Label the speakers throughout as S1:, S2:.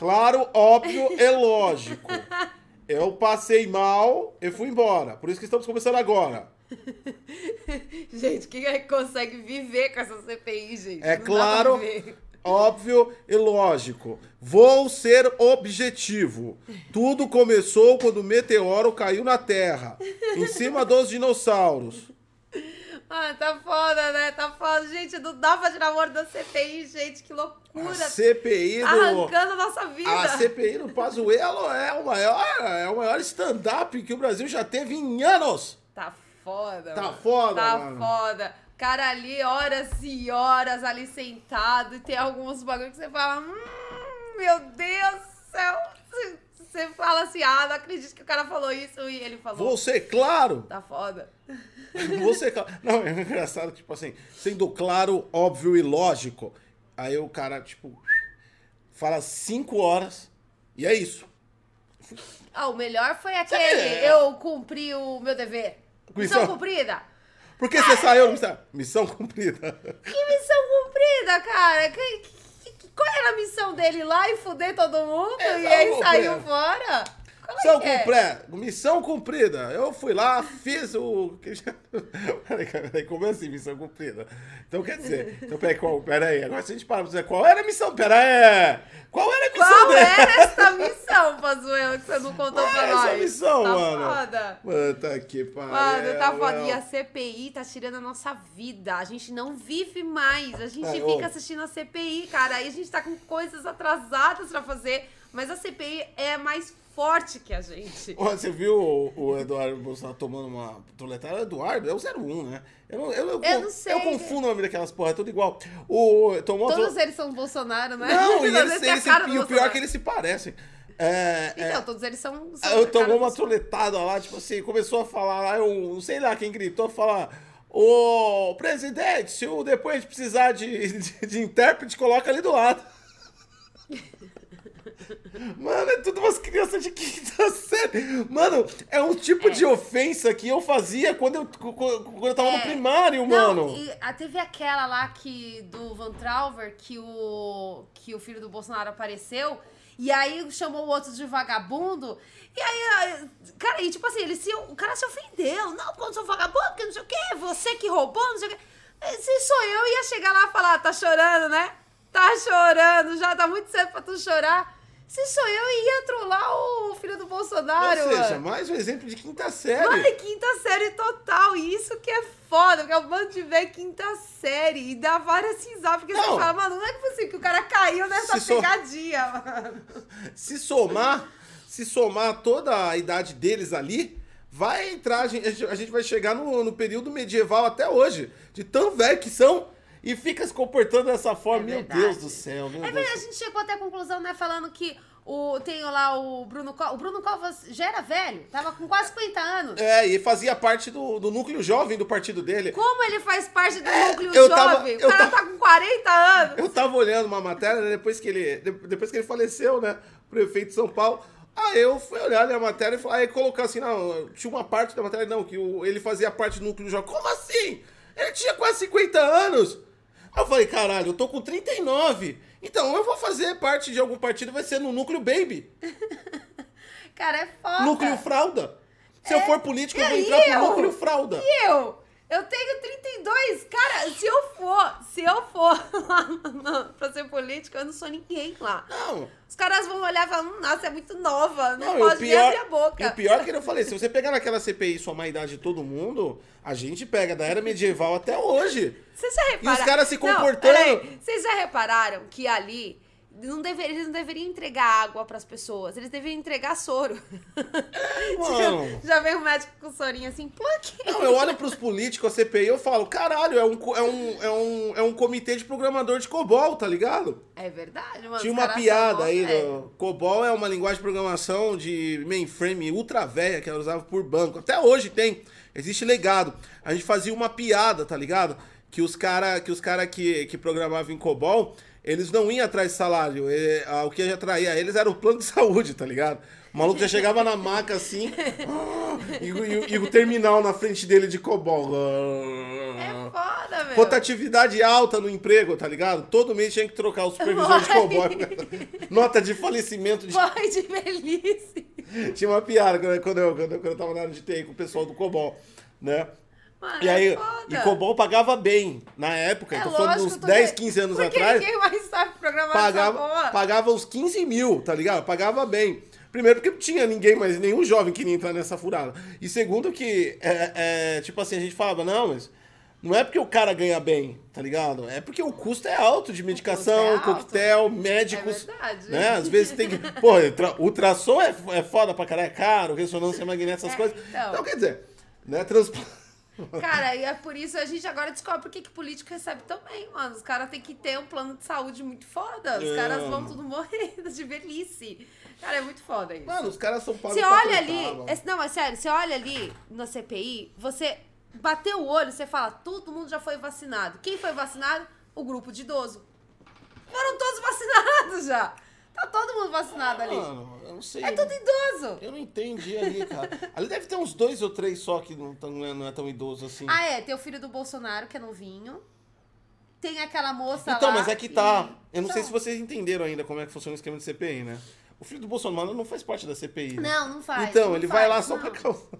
S1: Claro, óbvio e lógico. Eu passei mal e fui embora. Por isso que estamos começando agora.
S2: Gente, quem é que consegue viver com essa CPI, gente?
S1: É
S2: Não
S1: claro, óbvio e lógico. Vou ser objetivo. Tudo começou quando o meteoro caiu na Terra, em cima dos dinossauros.
S2: Ah, tá foda, né? Tá foda. Gente, não dá pra tirar o olho da CPI, gente. Que
S1: A
S2: loucura.
S1: CPI do.
S2: Arrancando a nossa vida.
S1: A CPI do Pazuello é o maior, é o maior stand-up que o Brasil já teve em anos.
S2: Tá foda.
S1: Tá
S2: mano.
S1: foda,
S2: Tá
S1: mano.
S2: foda. Cara ali, horas e horas ali sentado. E tem alguns bagulho que você fala: Hum, meu Deus do céu. Você- Você fala assim: Ah, não acredito que o cara falou isso. E ele falou:
S1: ser claro.
S2: Tá foda.
S1: Claro. Não, é engraçado, tipo assim, sendo claro, óbvio e lógico. Aí o cara, tipo, fala cinco horas e é isso.
S2: Ah, o melhor foi aquele:
S1: É.
S2: Eu cumpri o meu dever. Missão
S1: Missão-
S2: cumprida.
S1: Por que você saiu? da Missão, missão cumprida.
S2: Que missão cumprida, cara? Que, que- qual era a missão dele lá e fuder todo mundo?
S1: É,
S2: e aí saiu
S1: é.
S2: fora? É
S1: Missão,
S2: que é?
S1: cumprida. missão cumprida. Eu fui lá, fiz o. Peraí, peraí, como assim, missão cumprida? Então quer dizer. Então peraí, qual, peraí. Agora se a gente para pra dizer qual era a missão. Peraí. Qual era a missão
S2: Qual era essa missão, Pazuello, que você não contou
S1: Qual
S2: pra nós?
S1: essa missão,
S2: tá
S1: mano?
S2: foda.
S1: Mano, tá aqui, pariu.
S2: Mano, tá foda. E a CPI tá tirando a nossa vida. A gente não vive mais. A gente
S1: Ai,
S2: fica
S1: ô.
S2: assistindo a CPI, cara. Aí a gente tá com coisas atrasadas pra fazer. Mas a CPI é mais forte que a gente.
S1: Ó, Você viu o, o Eduardo Bolsonaro tomando uma troletada? O Eduardo é o 01, né? Eu não, eu, eu,
S2: Eu não sei.
S1: Eu confundo o nome daquelas porra, é tudo igual. O, tomou
S2: Todos
S1: tro-
S2: eles são Bolsonaro, né?
S1: Não, e eles, eles,
S2: do
S1: e o pior é que eles se parecem. É, é,
S2: Então, todos eles são. são
S1: eu
S2: a cara
S1: tomou uma troletada lá, tipo assim, começou a falar lá, eu não sei lá quem gritou, falar. Ô, presidente, se o depois precisar de, de, de intérprete, coloca ali do lado. Mano, é tudo umas crianças de quinta série. Mano, é um tipo
S2: É.
S1: de ofensa que eu fazia quando eu, quando eu tava no
S2: É.
S1: primário,
S2: Não,
S1: mano.
S2: e a- teve aquela lá que do Van Trauver que o que o filho do Bolsonaro apareceu e aí chamou o outro de vagabundo. E aí, a- cara, e tipo assim, ele se, o cara se ofendeu. Não, porque eu sou vagabundo, porque não sei o quê, você que roubou, não sei o quê. Se sou eu, ia chegar lá e falar, tá chorando, né? Tá chorando, já tá muito cedo pra tu chorar. Se sou eu, ia trollar o filho do Bolsonaro,
S1: Ou seja,
S2: mano.
S1: mais um exemplo de quinta série.
S2: Mano, é quinta série total. E isso que é foda, porque eu mando de ver quinta série e dá várias risadas. Porque
S1: Não.
S2: você fala, mano, não é possível que o cara caiu nessa
S1: Se
S2: pegadinha, mano.
S1: se somar, se somar toda a idade deles ali, vai entrar, a gente, a gente vai chegar no, no período medieval até hoje, de tão velho que são, e fica se comportando dessa forma.
S2: É
S1: meu. Deus do céu, meu
S2: É
S1: Deus.
S2: verdade, a gente chegou até a conclusão, né, falando que o, tem lá o Bruno Covas. O Bruno Covas já era velho, tava com quase 50 anos.
S1: É, e fazia parte do, do núcleo jovem do partido dele.
S2: Como ele faz parte do
S1: É,
S2: núcleo
S1: tava-
S2: jovem?
S1: eu
S2: o cara
S1: tava-
S2: tá com 40 anos.
S1: Eu tava olhando uma matéria, né, depois que ele, de- depois que ele faleceu, né, prefeito de São Paulo. Aí eu fui olhar ali a matéria e falei, aí colocar assim, não, tinha uma parte da matéria, não, que o- ele fazia parte do núcleo jovem. Como assim? Ele tinha quase 50 anos. Aí eu falei, caralho, eu tô com 39. Então eu vou fazer parte de algum partido, vai ser no núcleo baby.
S2: Cara, é foda.
S1: Núcleo fralda. Se eu for político, eu vou entrar pro
S2: eu?
S1: núcleo fralda.
S2: E eu? Eu tenho 32. Cara, se eu for, se eu for lá no- pra ser política, eu não sou ninguém lá.
S1: Não,
S2: Os caras vão olhar e falar, hum, nossa, é muito nova, não,
S1: Não, e
S2: pode nem abrir a boca.
S1: e o pior é que eu falei, se você pegar naquela CPI e somar a idade de todo mundo, a gente pega da era medieval até hoje.
S2: Vocês já repararam?
S1: os caras se
S2: Não,
S1: comportando.
S2: peraí. Vocês já repararam que ali não dever, eles não deveriam entregar água pras pessoas, eles deveriam entregar soro.
S1: mano.
S2: já vem o médico com sorinho assim, por quê?
S1: Não, eu olho pros políticos, a CPI, eu falo, caralho, é um, é um, é um, é um comitê de programador de COBOL, tá ligado?
S2: É verdade, mano.
S1: Tinha
S2: os
S1: uma
S2: caras
S1: piada aí,
S2: mó- é.
S1: COBOL é uma linguagem de programação de mainframe ultra velha que ela usava por banco. Até hoje tem, existe legado. A gente fazia uma piada, tá ligado? Que os cara que, os cara que, que programavam em COBOL, eles não iam atrás de salário. Ah, o que atraía eles era o plano de saúde, tá ligado? O maluco já chegava na maca assim, e, e- e o terminal na frente dele de cobol.
S2: É foda, meu.
S1: Rotatividade alta no emprego, tá ligado? Todo mês tinha que trocar o supervisor de cowboy. Nota de falecimento de.
S2: Morre de velhice.
S1: Tinha uma piada quando quando eu, quando eu, quando eu tava na área de TI com o pessoal do Cobol, né?
S2: Mano,
S1: E aí,
S2: é foda.
S1: e Cobol pagava bem na época,
S2: É
S1: então falando uns
S2: tu
S1: 10,
S2: vê.
S1: 15 anos
S2: Porque
S1: atrás,
S2: ninguém mais sabe programar
S1: pagava, pagava uns 15 mil, tá ligado? Pagava bem. Primeiro porque não tinha ninguém mais, nenhum jovem queria entrar nessa furada. E segundo que, é, é, tipo assim, a gente falava, não, mas não é porque o cara ganha bem, tá ligado? É porque o custo é alto de medicação,
S2: é alto.
S1: coquetel, médicos.
S2: É verdade.
S1: Né? Às vezes tem que. Pô, ultra- ultrassom é, é foda pra caralho, é caro, ressonância magnética, essas
S2: É,
S1: coisas.
S2: então.
S1: Então, quer dizer, né? Trans...
S2: Cara, e é por isso a gente agora descobre por que que político recebe tão bem, mano. Os caras têm que ter um plano de saúde muito foda. Os
S1: É,
S2: caras vão tudo morrendo de velhice. Cara, é muito foda isso.
S1: Mano, os caras são pagos
S2: Você olha ali,
S1: mano.
S2: esse- não, mas sério, você olha ali na CPI, você bateu o olho, você fala, todo mundo já foi vacinado. Quem foi vacinado? O grupo de idoso. Foram todos vacinados já. Tá todo mundo vacinado ali.
S1: Mano, eu não sei.
S2: É tudo idoso.
S1: Eu não entendi ali, cara. Ali deve ter uns dois ou três só que não, tão, não, é, não é tão idoso assim.
S2: Ah, é, tem o filho do Bolsonaro, que é novinho. Tem aquela moça
S1: então,
S2: lá.
S1: mas é que tá.
S2: e-
S1: Eu não sei
S2: Então.
S1: se vocês entenderam ainda como é que funciona o esquema de CPI, né? O filho do Bolsonaro não faz parte da CPI. né?
S2: Não, não faz.
S1: Então,
S2: não
S1: ele
S2: faz,
S1: vai lá só
S2: não.
S1: pra causar.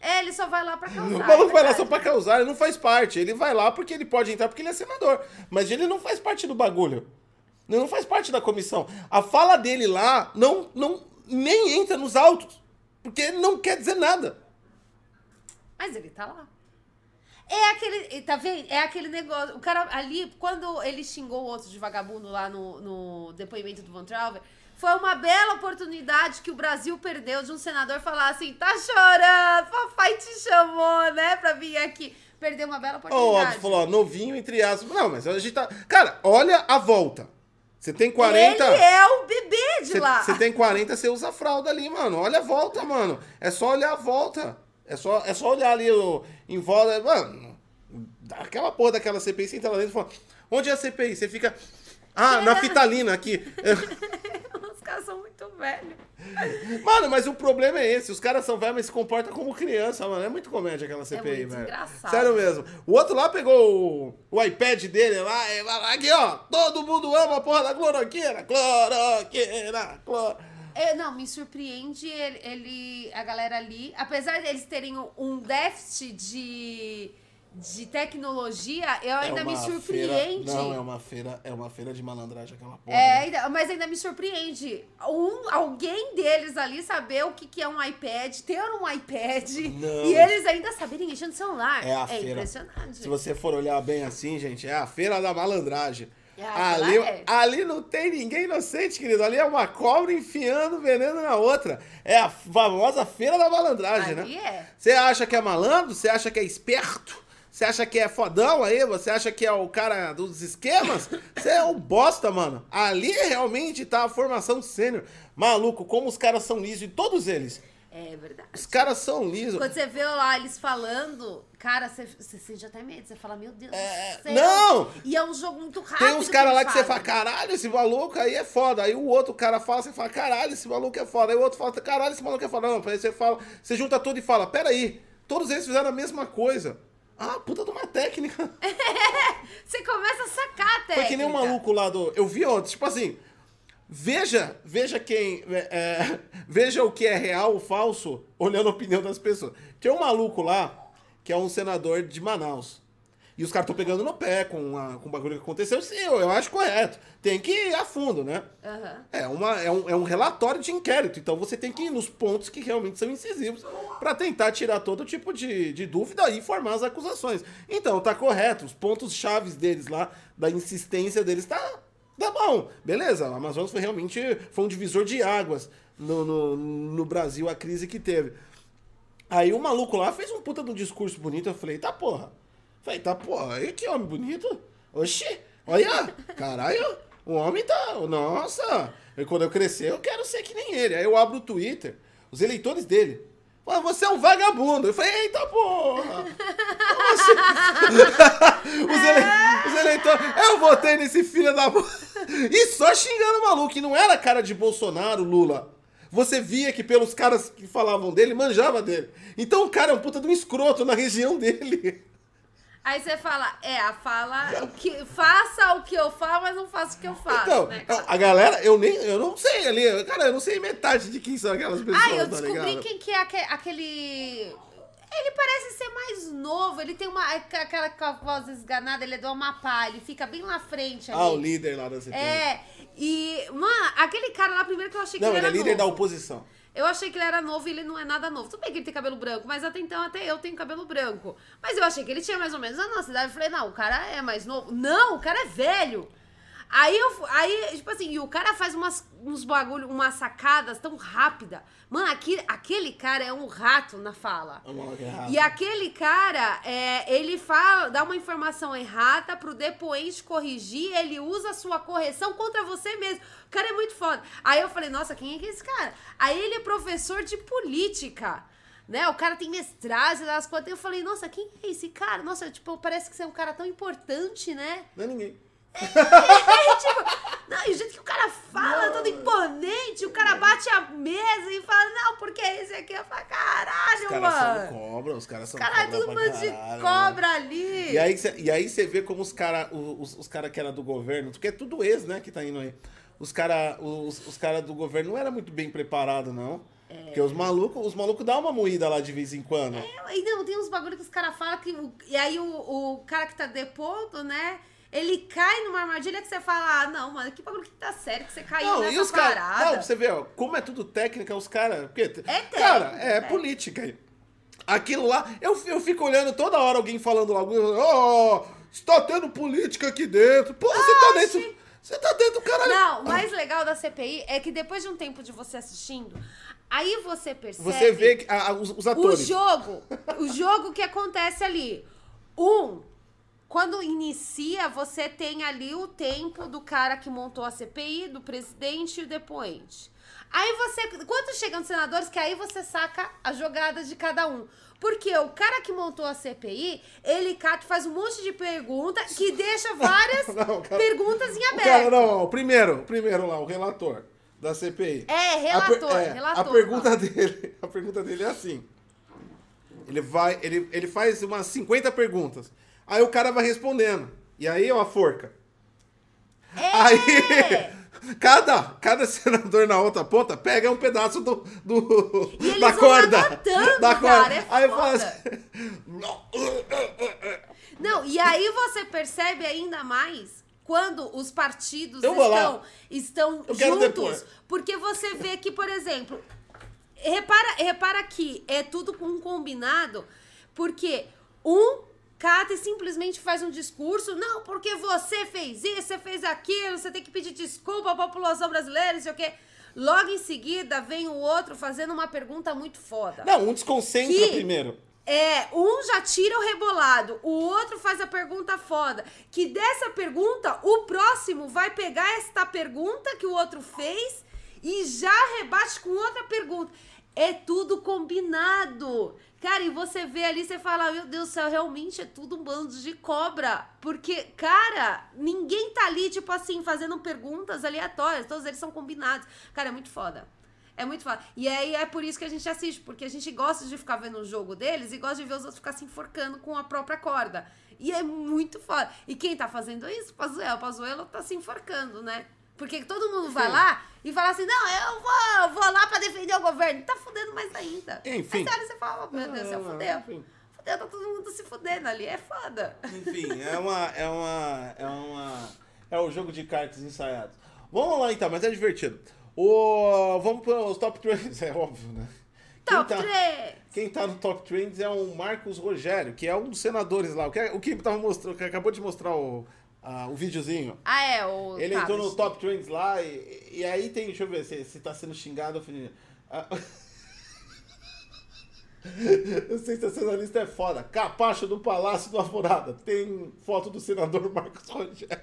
S2: É, ele só vai lá pra causar.
S1: O
S2: é
S1: maluco vai lá só pra causar, ele não faz parte. Ele vai lá porque ele pode entrar porque ele é senador. Mas ele não faz parte do bagulho. Não faz parte da comissão. A fala dele lá não, não nem entra nos autos. Porque não quer dizer nada.
S2: Mas ele tá lá. É aquele. Tá vendo? É aquele negócio. O cara ali, quando ele xingou o outro de vagabundo lá no, no depoimento do Von Trauber, foi uma bela oportunidade que o Brasil perdeu de um senador falar assim: tá chorando, papai te chamou, né, pra vir aqui. Perdeu uma bela oportunidade.
S1: Ó, falou, ó, novinho entre aspas. Não, mas a gente tá. Cara, olha a volta. Você tem 40.
S2: Ele é o bebê de
S1: Você
S2: lá.
S1: você tem 40, você usa fralda ali, mano. Olha a volta, mano. É só olhar a volta. É só, é só olhar ali o, em volta. Mano, aquela porra daquela CPI, você entra lá dentro e fala: onde é a CPI? Você fica. Ah, na fitalina aqui.
S2: Caras são muito velhos.
S1: Mano, mas o problema é esse. Os caras são velhos, mas se comportam como criança, mano. É muito comédia aquela CPI,
S2: muito
S1: velho.
S2: engraçado.
S1: Sério mesmo. O outro lá pegou o, o iPad dele lá e lá, aqui, ó. Todo mundo ama a porra da cloroquina. Cloroquina, cloroquina.
S2: É, não, me surpreende ele, ele- a galera ali, apesar deles terem um déficit de, de tecnologia, eu ainda me surpreende.
S1: Feira, não, é uma feira, é uma feira de malandragem aquela porra.
S2: É,
S1: né?
S2: mas ainda me surpreende. Um, alguém deles ali saber o que, que é um iPad, ter um iPad
S1: Não.
S2: e eles ainda saberem mexer no celular.
S1: É a feira.
S2: impressionante.
S1: Se você for olhar bem assim, gente, é a feira da malandragem.
S2: É,
S1: ali,
S2: é.
S1: ali não tem ninguém inocente, querido. Ali é uma cobra enfiando veneno na outra. É a famosa feira da malandragem,
S2: Ali
S1: né?
S2: é.
S1: Você acha que é malandro? Você acha que é esperto? Você acha que é fodão aí? Você acha que é o cara dos esquemas? Você é um bosta, mano. Ali realmente tá a formação sênior. Maluco, como os caras são lisos, e todos eles.
S2: É verdade.
S1: Os caras são lisos.
S2: Quando você vê lá eles falando, cara, você, você sente até medo. Você fala, meu Deus
S1: É,
S2: do céu.
S1: não!
S2: E é um jogo muito rápido.
S1: Tem uns caras lá que você fala, caralho, esse maluco aí é foda. Aí o outro cara fala, você fala, caralho, esse maluco é foda. Aí o outro fala, caralho, esse maluco é foda. Não, aí você fala, você junta tudo e fala, peraí, todos eles fizeram a mesma coisa. Ah, puta de uma técnica.
S2: Você começa a sacar a técnica.
S1: Foi que nem um maluco lá do. Eu vi ontem, tipo assim. Veja, veja quem. é, é, veja o que é real ou falso, olhando a opinião das pessoas. Tinha um maluco lá, que é um senador de Manaus. E os caras estão pegando no pé com, a, com o bagulho que aconteceu. Sim, eu, eu acho correto. Tem que ir a fundo, né?
S2: Aham.
S1: É, uma, é, um, é um relatório de inquérito, então você tem que ir nos pontos que realmente são incisivos para tentar tirar todo tipo de, de dúvida e formar as acusações. Então, tá correto, os pontos chaves deles lá, da insistência deles, tá, tá bom, beleza. O Amazonas foi realmente foi um divisor de águas no, no, no Brasil, a crise que teve. Aí o maluco lá fez um puta de um discurso bonito, eu falei, tá porra. Falei, tá porra, aí que homem bonito. Oxi, olha, caralho, o homem tá, nossa. E quando eu crescer, eu quero ser que nem ele. Aí eu abro o Twitter, os eleitores dele. Falam, você é um vagabundo. Eu falei, eita porra. Assim? os, ele- os eleitores, eu votei nesse filho da... E só xingando o maluco, e não era cara de Bolsonaro, Lula. Você via que pelos caras que falavam dele, manjava dele. Então o cara é um puta de um escroto na região dele.
S2: Aí você fala, é, a fala que faça o que eu falo, mas não faça o que eu faço.
S1: Então,
S2: né?
S1: a galera, eu nem, eu não sei ali, cara, eu não sei metade de quem são aquelas pessoas,
S2: Ah, eu
S1: tá
S2: descobri
S1: ligado?
S2: quem que é aque- aquele. Ele parece ser mais novo, ele tem uma aquela com a voz esganada, ele é do Amapá, ele fica bem lá frente ali.
S1: Ah, o líder lá da CPI.
S2: É, e, mano, aquele cara lá, primeiro que eu achei que
S1: Não,
S2: ele
S1: ele
S2: era
S1: é líder da
S2: novo.
S1: oposição.
S2: Eu achei que ele era novo e ele não é nada novo. Tudo bem que ele tem cabelo branco, mas até então até eu tenho cabelo branco. Mas eu achei que ele tinha mais ou menos a nossa idade. Eu falei, não, o cara é mais novo. Não, o cara é velho. Aí, eu, aí tipo assim, e o cara faz umas, uns bagulho, umas sacadas tão rápida. Mano, aqui, aquele cara é um rato na fala.
S1: É.
S2: E aquele cara, é, ele fala, dá uma informação errada pro depoente corrigir, ele usa a sua correção contra você mesmo. O cara é muito foda. Aí eu falei, nossa, quem é que é esse cara? Aí ele é professor de política. Né? O cara tem mestrado das coisas. Eu falei, nossa, quem é esse cara? Nossa, tipo, parece que você é um cara tão importante, né?
S1: Não é ninguém.
S2: É, tipo, não, e o jeito que o cara fala, é todo imponente, o cara bate a mesa e fala, não, porque esse aqui eu falo, caralho,
S1: Os caras são
S2: mano.
S1: cobra, os caras são
S2: Caralho,
S1: cobra
S2: todo
S1: pra
S2: mundo de
S1: caralho,
S2: cobra
S1: mano.
S2: ali.
S1: E aí, e aí você vê como os caras os, os cara que era do governo, porque é tudo ex, né, que tá indo aí. Os caras os, os cara do governo não era muito bem preparado, não. Porque os malucos, os malucos dão uma moída lá de vez em quando.
S2: É, e não, tem uns bagulho que os caras falam que. E aí o, o cara que tá depondo, né? Ele cai numa armadilha que você fala, ah, não, mano, que bagulho que tá sério que você caiu
S1: Não,
S2: nessa
S1: e os
S2: parada.
S1: Não, pra você ver, ó, como é tudo técnica, os caras.
S2: É
S1: Cara,
S2: técnico,
S1: é
S2: é.
S1: política. Aquilo lá, eu, eu fico olhando toda hora alguém falando lá, ó, está tendo política aqui dentro. Pô, você tá dentro. Você tá dentro, caralho.
S2: Não, o mais legal da CPI é que depois de um tempo de você assistindo, aí você percebe.
S1: Você vê que, ah, ah, os, os
S2: O
S1: atores.
S2: jogo, o jogo que acontece ali. Um, quando inicia, você tem ali o tempo do cara que montou a CPI, do presidente e o depoente. Aí você, quando chegam os senadores, que aí você saca a jogada de cada um. Porque o cara que montou a CPI, ele cata, faz um monte de pergunta que deixa várias
S1: Não, cara-
S2: perguntas em aberto.
S1: cara, não, o primeiro, primeiro lá, o relator da CPI.
S2: É,
S1: A per-
S2: relator,
S1: é,
S2: relator.
S1: A pergunta dele, a pergunta dele é assim. Ele vai, ele, ele faz umas 50 perguntas. Aí o cara vai respondendo. E aí é uma forca.
S2: É!
S1: Aí cada, cada senador na outra ponta pega um pedaço do, do da corda.
S2: anotando,
S1: da corda.
S2: cara, é
S1: aí fala assim.
S2: Não, e aí você percebe ainda mais quando os partidos
S1: Eu
S2: estão, estão juntos.
S1: depois.
S2: Porque você vê que, por exemplo, repara, repara que é tudo com um combinado, porque um cata e simplesmente faz um discurso, não, porque você fez isso, você fez aquilo, você tem que pedir desculpa à população brasileira, não sei o quê. Logo em seguida vem o outro fazendo uma pergunta muito foda.
S1: Não, um desconcentra
S2: Que-
S1: primeiro.
S2: É, um já tira o rebolado, o outro faz a pergunta foda. Que dessa pergunta, o próximo vai pegar esta pergunta que o outro fez e já rebate com outra pergunta. É tudo combinado. Cara, e você vê ali, você fala, meu Deus do céu, realmente é tudo um bando de cobra. Porque, cara, ninguém tá ali, tipo assim, fazendo perguntas aleatórias. Todos eles são combinados. Cara, é muito foda. É muito foda. E aí é por isso que a gente assiste, porque a gente gosta de ficar vendo o jogo deles e gosta de ver os outros ficar se enforcando com a própria corda. E é muito foda. E quem tá fazendo isso? Pazuello. Pazuello tá se enforcando, né? Porque todo mundo vai
S1: Sim.
S2: lá e fala assim: não, eu vou, eu vou lá pra defender o governo. Tá fudendo mais ainda.
S1: Enfim.
S2: Aí você olha e você fala: oh, meu Deus, do céu,
S1: Não,
S2: fudeu.
S1: enfim.
S2: Fudeu, tá todo mundo se fudendo ali. É foda.
S1: Enfim, é uma. É uma. É uma. É o jogo de cartas ensaiados. Vamos lá então, mas é divertido. O, vamos para os top trends, é óbvio, né? Quem
S2: Top
S1: tá-
S2: 3.
S1: Quem tá no top trends é o Marcos Rogério, que é um dos senadores lá. O que, o que tava mostrando, que acabou de mostrar o, ah, o videozinho.
S2: Ah, é, o.
S1: Ele entrou no top trends lá e, e aí tem, deixa eu ver se, se tá sendo xingado ou ofendido. Ah, O sensacionalista é foda. Capacho do Palácio do Alvorada. Tem foto do senador Marcos Rogério.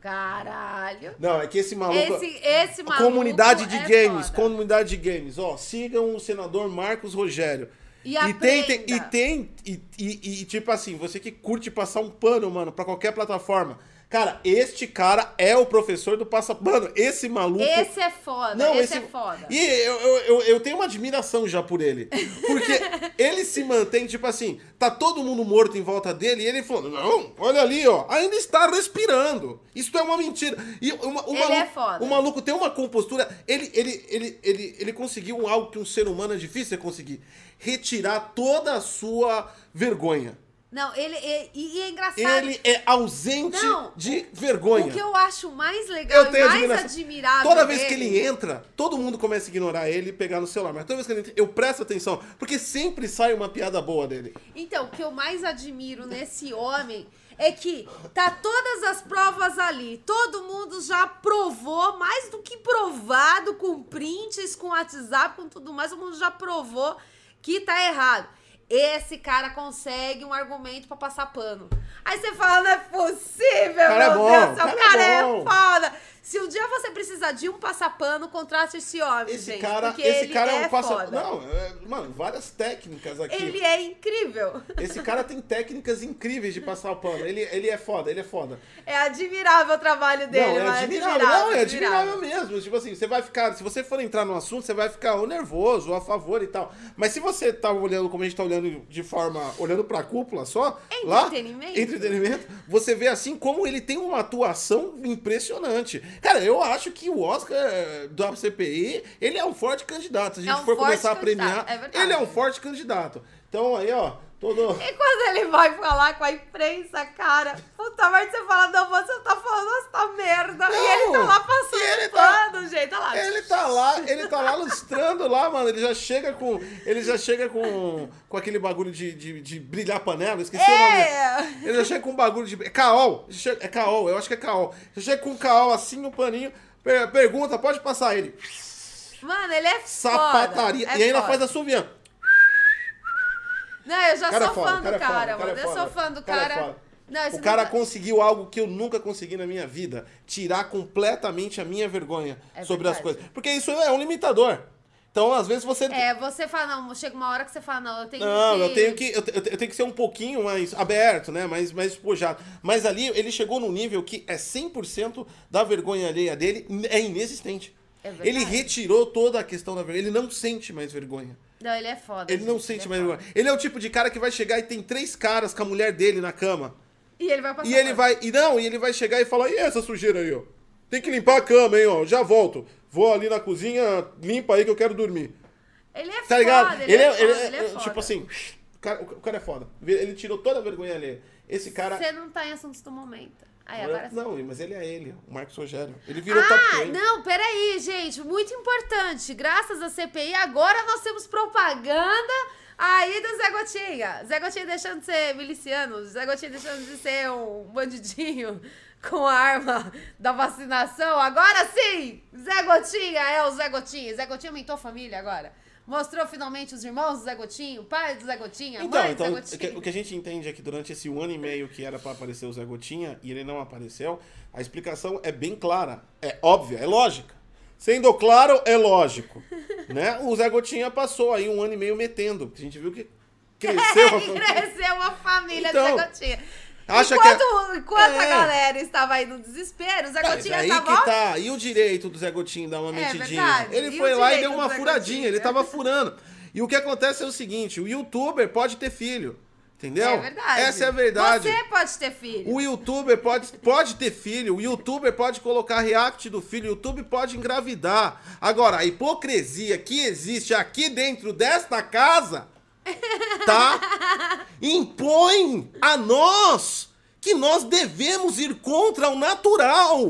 S2: Caralho.
S1: Não, é que esse maluco.
S2: Esse, esse maluco
S1: comunidade de
S2: é
S1: games,
S2: foda.
S1: comunidade de games. Ó, sigam o senador Marcos Rogério.
S2: E
S1: tem,
S2: aprenda.
S1: tem- e tem, e, e- e, tipo assim, você que curte passar um pano, mano, pra qualquer plataforma, Cara, este cara é o professor do passaporte. Mano, esse maluco.
S2: Esse é foda,
S1: Não,
S2: esse,
S1: esse-
S2: é foda.
S1: E eu, eu, eu, eu tenho uma admiração já por ele. Porque ele se mantém, tipo assim, tá todo mundo morto em volta dele e ele falou: Não, olha ali, ó, ainda está respirando. Isso é uma mentira. E uma, o
S2: Ele
S1: maluco,
S2: é foda.
S1: O maluco tem uma compostura. Ele, ele, ele, ele, ele conseguiu algo que um ser humano é difícil de conseguir: retirar toda a sua vergonha.
S2: Não, ele. E, e é engraçado.
S1: Ele é ausente
S2: Não,
S1: de vergonha.
S2: O que eu acho mais legal
S1: Eu
S2: e mais
S1: admiração.
S2: admirável.
S1: Toda vez que
S2: dele-
S1: ele entra, todo mundo começa a ignorar ele e pegar no celular. Mas toda vez que ele entra, eu presto atenção. Porque sempre sai uma piada boa dele.
S2: Então, o que eu mais admiro nesse homem é que tá todas as provas ali. Todo mundo já provou, mais do que provado, com prints, com WhatsApp, com tudo mais, o mundo já provou que tá errado. Esse cara consegue um argumento pra passar pano. Aí você fala, não é possível,
S1: Cara é
S2: meu
S1: bom,
S2: Deus,
S1: cara é
S2: cara é,
S1: bom.
S2: foda. Se um dia você precisar de um passapano, contrate esse homem,
S1: Esse
S2: gente.
S1: cara, esse cara é
S2: é
S1: um passa.
S2: foda.
S1: Não, é- mano, várias técnicas aqui.
S2: Ele é incrível.
S1: Esse cara tem técnicas incríveis de passar o pano. Ele, ele é foda, ele é foda.
S2: É admirável o trabalho dele,
S1: não, é
S2: mas
S1: admirável. Não, é admirável mesmo. Tipo assim, você vai ficar. Se você for entrar no assunto, você vai ficar ou nervoso ou a favor e tal. Mas se você tá olhando como a gente tá olhando de forma. olhando pra cúpula só. lá,
S2: Entretenimento.
S1: entretenimento. Você vê assim como ele tem uma atuação impressionante. Cara, eu acho que o Oscar eh, da CPI, ele é um forte candidato. Se a gente
S2: É um
S1: for começar a premiar,
S2: é
S1: ele é um forte candidato. Então aí, ó, todo.
S2: E quando ele vai falar com a imprensa, cara, puta merda, você fala, não, você tá falando essa merda. e ele tá lá passando
S1: ele tá-
S2: pano, gente, olha lá.
S1: Ele tá lá, ele tá lá lustrando lá, mano. Ele já chega com. Ele já chega com. com aquele bagulho de, de, de brilhar panela, esqueci o nome.
S2: É!
S1: Ele já chega com um bagulho de. É caol. É caol, eu acho que é caol. Já chega com um caol assim no paninho. per- Pergunta, pode passar ele.
S2: Mano, ele é
S1: Sapataria.
S2: foda.
S1: e ainda
S2: foda.
S1: faz a suvian.
S2: Não, eu já
S1: Cara é
S2: sou
S1: foda,
S2: fã do
S1: cara é
S2: cara,
S1: é
S2: mano. Eu sou fã do
S1: Cara é.
S2: Não,
S1: O cara
S2: não-
S1: conseguiu algo que eu nunca consegui na minha vida: tirar completamente a minha vergonha
S2: É
S1: sobre as
S2: verdade.
S1: coisas. Porque isso é um limitador. Então, às vezes, você.
S2: É, você fala, não, chega uma hora que você fala, não, eu tenho
S1: Não,
S2: que...
S1: eu tenho que. Eu, eu tenho que ser um pouquinho mais aberto, né? Mais, mais espojado. Mas ali ele chegou num nível que é 100% da vergonha alheia dele é inexistente.
S2: É
S1: ele retirou toda a questão da vergonha. Ele não sente mais vergonha.
S2: Não, ele é foda.
S1: Ele não sente
S2: ele é
S1: mais
S2: foda.
S1: vergonha. Ele é o tipo de cara que vai chegar e tem três caras com a mulher dele na cama.
S2: E ele vai passar
S1: E ele vai. E não, e ele vai chegar e falar: e essa sujeira aí, ó? Tem que limpar a cama, hein, ó. Já volto. Vou ali na cozinha, limpa aí que eu quero dormir.
S2: Ele é
S1: Tá ligado?
S2: foda,
S1: Ele, é,
S2: foda,
S1: ele
S2: ele
S1: é-
S2: é foda.
S1: tipo assim, o cara, o cara é foda. Ele tirou toda a vergonha ali. Esse cara.
S2: Você não tá em assuntos do momento. Aí, agora sim.
S1: não, mas ele é ele, o Marcos Rogério. Ele virou top
S2: Ah,
S1: 10.
S2: não, peraí, gente. Muito importante. Graças à CPI, agora nós temos propaganda aí do Zé Gotinha. Zé Gotinha deixando de ser miliciano, Zé Gotinha deixando de ser um bandidinho com a arma da vacinação. Agora sim, Zé Gotinha é o Zé Gotinha. Zé Gotinha aumentou a família agora. Mostrou finalmente os irmãos do Zé Gotinho, o pai do Zé Gotinha, a
S1: Então,
S2: mãe
S1: então
S2: do
S1: o
S2: Zé Gotinha.
S1: o que a gente entende é que durante esse um ano e meio que era pra aparecer o Zé Gotinha e ele não apareceu, a explicação é bem clara. É óbvia, é lógica. Sendo claro, é lógico. né? O Zé Gotinha passou aí um ano e meio metendo. A gente viu que cresceu a família.
S2: cresceu uma família
S1: Então,
S2: do Zé Gotinha.
S1: Acha
S2: enquanto enquanto a
S1: É.
S2: galera estava aí no desespero, o Zé
S1: Mas
S2: Gotinha
S1: aí
S2: tava...
S1: que tá. E o direito do Zé Gotinho dar uma
S2: É
S1: metidinha?
S2: verdade.
S1: Ele
S2: E
S1: foi lá e deu uma furadinha. Ele tava furando. E o que acontece é o seguinte: o youtuber pode ter filho. Entendeu?
S2: É verdade.
S1: Essa é a verdade.
S2: Você pode ter filho.
S1: O youtuber pode, pode ter filho, o youtuber pode colocar react do filho, o YouTube pode engravidar. Agora, a hipocrisia que existe aqui dentro desta casa, tá? Impõe a nós que nós devemos ir contra o natural,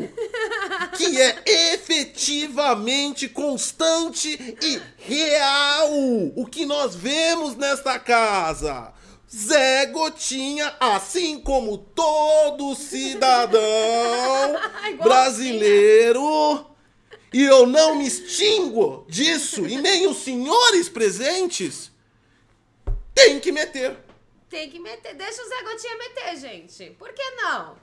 S1: que é efetivamente constante e real. O que nós vemos nesta casa. Zé Gotinha, assim como todo cidadão brasileiro, e eu não me extingo disso, e nem os senhores presentes, tem que meter.
S2: Tem que meter. Deixa o Zé Gotinha meter, gente. Por que não?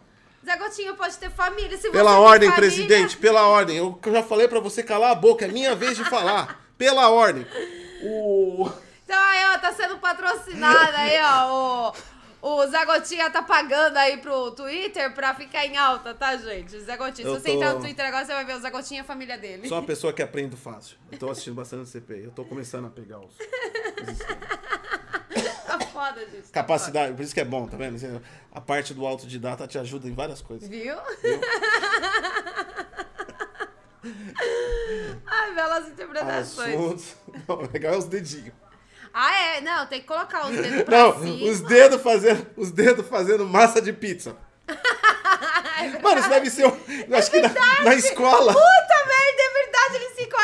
S2: Zé Gotinha pode ter família. Se
S1: Pela ordem,
S2: família-
S1: presidente, pela ordem. Eu já falei pra você calar a boca, é minha vez de falar. Pela ordem. O...
S2: Então aí, ó, tá sendo patrocinada aí, ó. o Zé Gotinha tá pagando aí pro Twitter pra ficar em alta, tá, gente? Zé Gotinha.
S1: Eu
S2: Se você
S1: tô-
S2: entrar no Twitter agora, você vai ver o Zé Gotinha e a família dele.
S1: Sou uma pessoa que aprendo fácil. Eu tô assistindo bastante CPI. Eu tô começando a pegar os.
S2: Tá foda, gente. tá
S1: Capacidade, por isso que é bom, tá vendo? A parte do autodidata te ajuda em várias coisas.
S2: Viu?
S1: Viu?
S2: Ai, belas interpretações.
S1: Assuntos. Não, o legal é os dedinhos.
S2: Ah, é? Não, tem que colocar os dedos pra
S1: Não,
S2: cima.
S1: os dedos fazendo, os dedos fazendo massa de pizza. Mano, isso deve ser. um- Eu acho que na, na escola.
S2: Puta merda, é verdade, eles ficam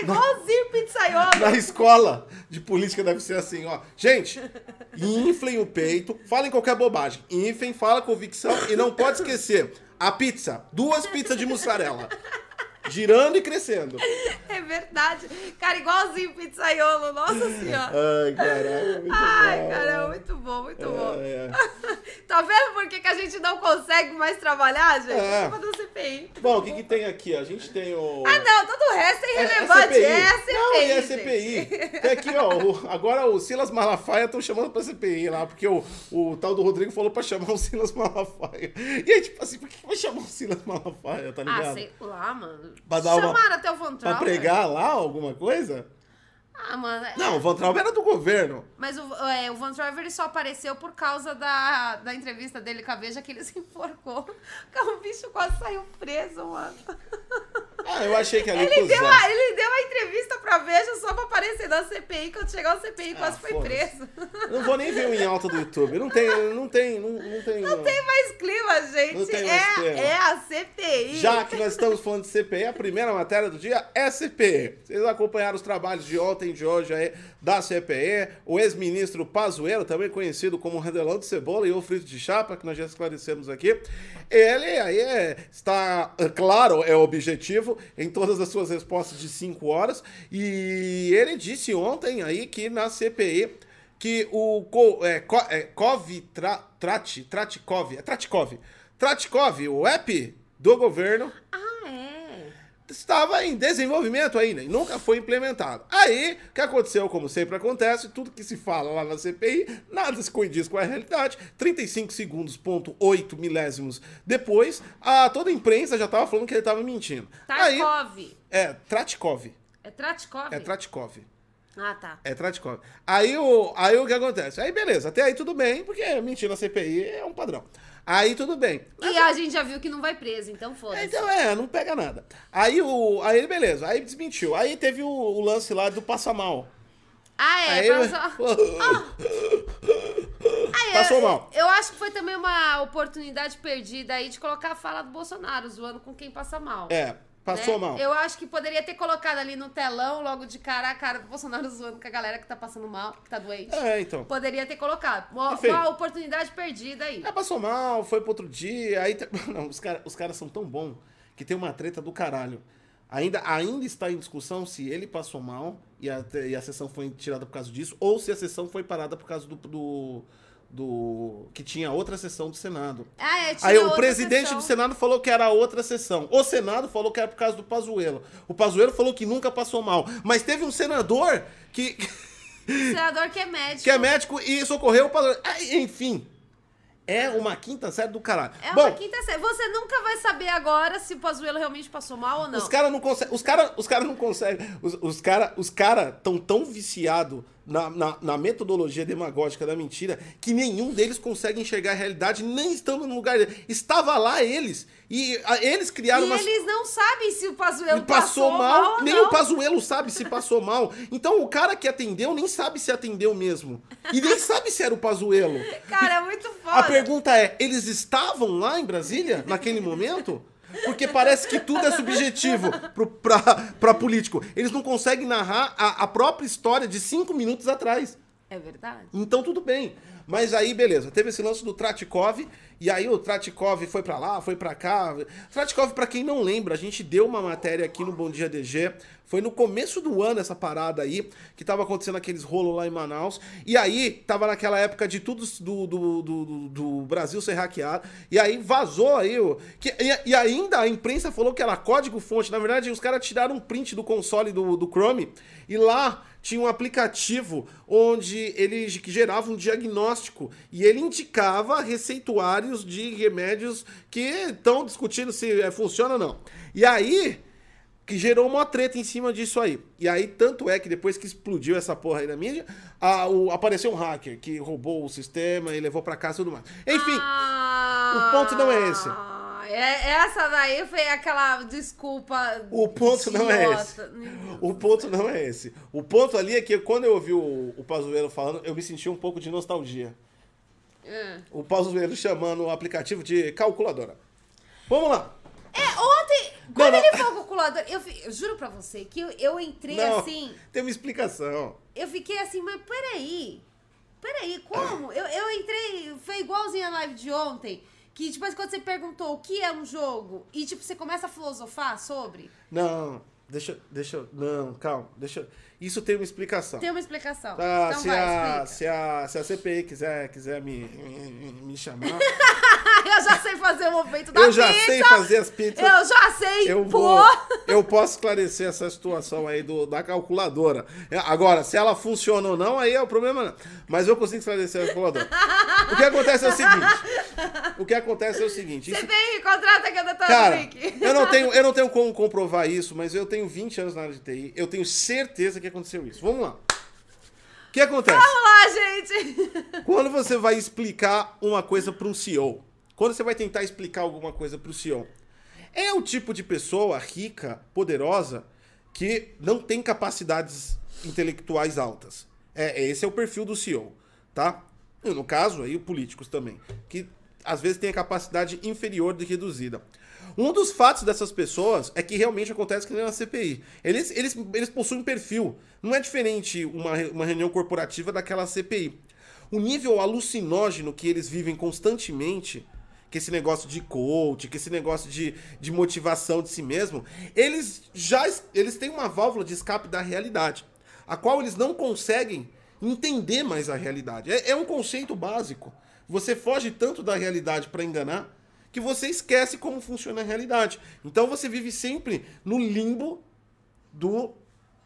S2: igualzinho pizzaiolo.
S1: Na escola de política deve ser assim, ó. Gente, inflem o peito, falem qualquer bobagem. Inflem, fala convicção e não pode esquecer a pizza. Duas pizzas de mussarela. Girando e crescendo.
S2: É verdade. Cara, igualzinho pizzaiolo, nossa senhora.
S1: Ai, caralho,
S2: Ai,
S1: bom.
S2: cara, muito bom, muito bom.
S1: É, é.
S2: Tá vendo por que, que a gente não consegue mais trabalhar, gente?
S1: É.
S2: Culpa do CPI.
S1: Bom, o que, que tem aqui? A gente tem o.
S2: Ah, não, todo o resto é
S1: É-
S2: irrelevante. É, a CPI.
S1: Não, e é
S2: gente.
S1: CPI. Tem aqui, ó. o- agora o Silas Malafaia estão chamando pra CPI lá, porque o, o tal do Rodrigo falou pra chamar o Silas Malafaia. E aí, tipo assim, por que vai chamar o Silas Malafaia, tá ligado?
S2: Ah, sei lá, mano.
S1: Pra dar uma-
S2: Chamaram até o Van
S1: Pra
S2: Trauer.
S1: pregar lá alguma coisa?
S2: Ah, mano. é-
S1: Não, o Van Traub era do governo.
S2: Mas o, é, o Van Trauer ele só apareceu por causa da, da entrevista dele com a Veja que ele se enforcou. O bicho quase saiu preso, mano.
S1: Ah, eu achei que ali
S2: Ele deu, a, ele deu a entrevista pra Veja só pra aparecer na CPI. Quando chegar o CPI, quase foi
S1: Ah,
S2: preso.
S1: Não vou nem ver o em alta do YouTube. Não tem, não tem, não, não tem.
S2: Não tem mais clima, gente.
S1: Não tem mais
S2: é,
S1: clima.
S2: é a CPI.
S1: Já que nós estamos falando de CPI, a primeira matéria do dia é CPI. Vocês acompanharam os trabalhos de ontem de hoje aí da CPI. O ex-ministro Pazuello, também conhecido como Redelão de Cebola e o Frito de Chapa, que nós já esclarecemos aqui. Ele aí é- está, é claro, é objetivo em todas as suas respostas de 5 horas. E ele disse ontem aí que na CPI que o Co, é, Co, é, Kov Tra, é o app do governo,
S2: Ah.
S1: Estava em desenvolvimento ainda e nunca foi implementado. Aí, o que aconteceu, como sempre acontece, tudo que se fala lá na CPI, nada se condiz com a realidade. 35 segundos, ponto 8 milésimos depois, a, toda a imprensa já estava falando que ele estava mentindo. Aí, é, Tratikov,
S2: É Tratkov?
S1: é Tratikov.
S2: Ah, tá.
S1: É Tratikov. Aí o, aí o que acontece? Aí beleza, até aí tudo bem, porque mentir na CPI é um padrão. Aí tudo bem.
S2: E a gente já viu que não vai preso, então foda-se.
S1: Então é, não pega nada. Aí o. Aí beleza, aí desmentiu. Aí teve o, o lance lá do passa mal.
S2: Ah, é.
S1: Aí,
S2: pra só- Ah,
S1: Passou
S2: eu,
S1: mal.
S2: Eu acho que foi também uma oportunidade perdida aí de colocar a fala do Bolsonaro, zoando com quem passa mal.
S1: É, passou
S2: né?
S1: mal.
S2: Eu acho que poderia ter colocado ali no telão, logo de cara, a cara do Bolsonaro zoando com a galera que tá passando mal, que tá doente.
S1: É, então.
S2: Poderia ter colocado. Uma, uma oportunidade perdida aí.
S1: É, passou mal, foi pro outro dia. Aí. Não, os caras os caras são tão bons que tem uma treta do caralho. Ainda, ainda está em discussão se ele passou mal e a, e a sessão foi tirada por causa disso, ou se a sessão foi parada por causa do. do, do- que tinha outra sessão do Senado.
S2: Ah, é, tinha
S1: Aí o presidente
S2: sessão.
S1: do Senado falou que era outra sessão. O Senado falou que era por causa do Pazuello. O Pazuello falou que nunca passou mal. Mas teve um senador que,
S2: Senador que é médico.
S1: que é médico e socorreu o Pazuello. Ah, Enfim, é uma quinta série do caralho.
S2: É
S1: Bom,
S2: uma quinta série. Você nunca vai saber agora se o Pazuello realmente passou mal ou não.
S1: os caras não conseguem. Os caras os cara não conseguem. Os, os caras os cara tão tão viciados na, na, na metodologia demagógica da mentira que nenhum deles consegue enxergar a realidade, nem estando no lugar dele. Estava lá eles. E a- eles criaram
S2: E
S1: uma.
S2: eles não sabem se o Pazuello
S1: Ele passou, mal,
S2: ou
S1: nem
S2: não.
S1: o Pazuello sabe se passou mal. Então o cara que atendeu nem sabe se atendeu mesmo. E nem sabe se era o Pazuello.
S2: Cara, é muito foda.
S1: A pergunta é, eles estavam lá em Brasília naquele momento? Porque parece que tudo é subjetivo pro, pra, pra político. Eles não conseguem narrar a, a própria história de cinco minutos atrás.
S2: É verdade.
S1: Então tudo bem. Mas aí, beleza, teve esse lance do Tratikov, e aí o Tratikov foi pra lá, foi pra cá. Tratikov, pra quem não lembra, a gente deu uma matéria aqui no Bom Dia DG, foi no começo do ano essa parada aí, que tava acontecendo aqueles rolos lá em Manaus, e aí tava naquela época de tudo do, do, do, do- Brasil ser hackeado, e aí vazou aí, que, e, e ainda a imprensa falou que era código-fonte, na verdade os caras tiraram um print do console do, do Chrome, e lá tinha um aplicativo onde ele gerava um diagnóstico. E ele indicava receituários de remédios que estão discutindo se é, funciona ou não. E aí que gerou uma treta em cima disso aí. E aí, tanto é que depois que explodiu essa porra aí na mídia, a, o, apareceu um hacker que roubou o sistema e levou pra casa e tudo mais. Enfim,
S2: Ah,
S1: o ponto não é esse.
S2: é- essa daí foi aquela desculpa.
S1: O ponto não é
S2: idiota.
S1: esse. O ponto não é esse. O ponto ali é que quando eu ouvi o, o Pazuello falando, eu me senti um pouco de nostalgia.
S2: É.
S1: O Pazuello chamando o aplicativo de calculadora. Vamos lá.
S2: É, ontem, quando
S1: não.
S2: ele falou calculador, eu, eu juro pra você que eu, eu entrei
S1: Não,
S2: assim,
S1: tem uma explicação.
S2: eu fiquei assim, mas peraí, peraí, como? Eu, eu entrei, foi igualzinho a live de ontem, que tipo, quando você perguntou o que é um jogo, e tipo, você começa a filosofar sobre,
S1: Não, deixa, deixa, não, calma, deixa. Isso tem uma explicação.
S2: tem uma explicação.
S1: Ah,
S2: então
S1: se,
S2: vai,
S1: a,
S2: explica.
S1: se, a, se a CPI quiser, quiser me, me, me chamar,
S2: eu já sei fazer o movimento da
S1: eu já
S2: pizza,
S1: sei fazer as pizzas.
S2: eu já sei
S1: Eu vou, eu posso esclarecer essa situação aí do, da calculadora. É, Agora, se ela funciona ou não, aí é o problema não. Mas eu consigo esclarecer a calculadora. O que acontece é o seguinte. O que acontece é o seguinte. Isso,
S2: CPI, contrata aqui a doutora
S1: cara, eu não, tenho, eu não tenho como comprovar isso, mas eu tenho 20 anos na área de TI. Eu tenho certeza que aconteceu isso. Vamos lá. O que acontece?
S2: Vamos lá, gente.
S1: Quando você vai explicar uma coisa para um CEO, quando você vai tentar explicar alguma coisa para o CEO, é o tipo de pessoa rica, poderosa, que não tem capacidades intelectuais altas. É, esse é o perfil do CEO, tá? E no caso aí, políticos também, que às vezes tem a capacidade inferior de reduzida. Um dos fatos dessas pessoas é que realmente acontece que nem na CPI. Eles, eles, eles possuem um perfil. Não é diferente uma, uma reunião corporativa daquela CPI. O nível alucinógeno que eles vivem constantemente, que esse negócio de coach, que esse negócio de, de motivação de si mesmo, eles já es- eles têm uma válvula de escape da realidade, a qual eles não conseguem entender mais a realidade. É, é um conceito básico. Você foge tanto da realidade para enganar que você esquece como funciona a realidade. Então você vive sempre no limbo do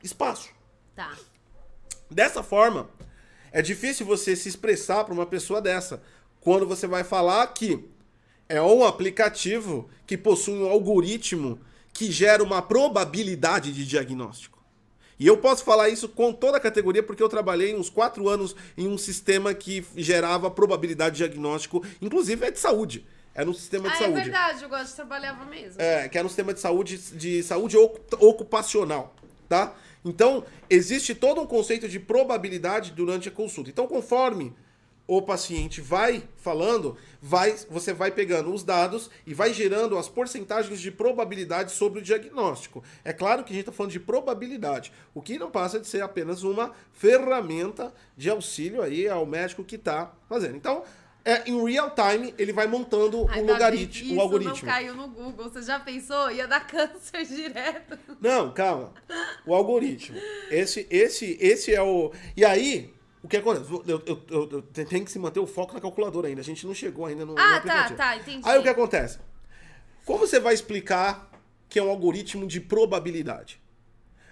S1: espaço.
S2: Tá.
S1: Dessa forma, é difícil você se expressar para uma pessoa dessa quando você vai falar que é um aplicativo que possui um algoritmo que gera uma probabilidade de diagnóstico. E eu posso falar isso com toda a categoria porque eu trabalhei uns quatro anos em um sistema que gerava probabilidade de diagnóstico, inclusive é de saúde. Era um sistema de
S2: Ah, é
S1: saúde.
S2: verdade, eu gosto de trabalhava mesmo.
S1: É, que era um sistema de saúde, de saúde ocu- ocupacional, tá? Então, existe todo um conceito de probabilidade durante a consulta. Então, conforme o paciente vai falando, vai, você vai pegando os dados e vai gerando as porcentagens de probabilidade sobre o diagnóstico. É claro que a gente está falando de probabilidade, o que não passa de ser apenas uma ferramenta de auxílio aí ao médico que está fazendo. Então, é, em real time, ele vai montando
S2: Ai,
S1: o
S2: Davi,
S1: logaritmo,
S2: isso
S1: algoritmo.
S2: não caiu no Google. Você já pensou? Ia dar câncer direto.
S1: Não, calma. O algoritmo. Esse, esse, esse é o. E aí, o que acontece? Eu, eu, eu, eu tenho que se manter o foco na calculadora ainda. A gente não chegou ainda no, no
S2: Ah, tá, tá, entendi.
S1: Aí o que acontece? Como você vai explicar que é um algoritmo de probabilidade?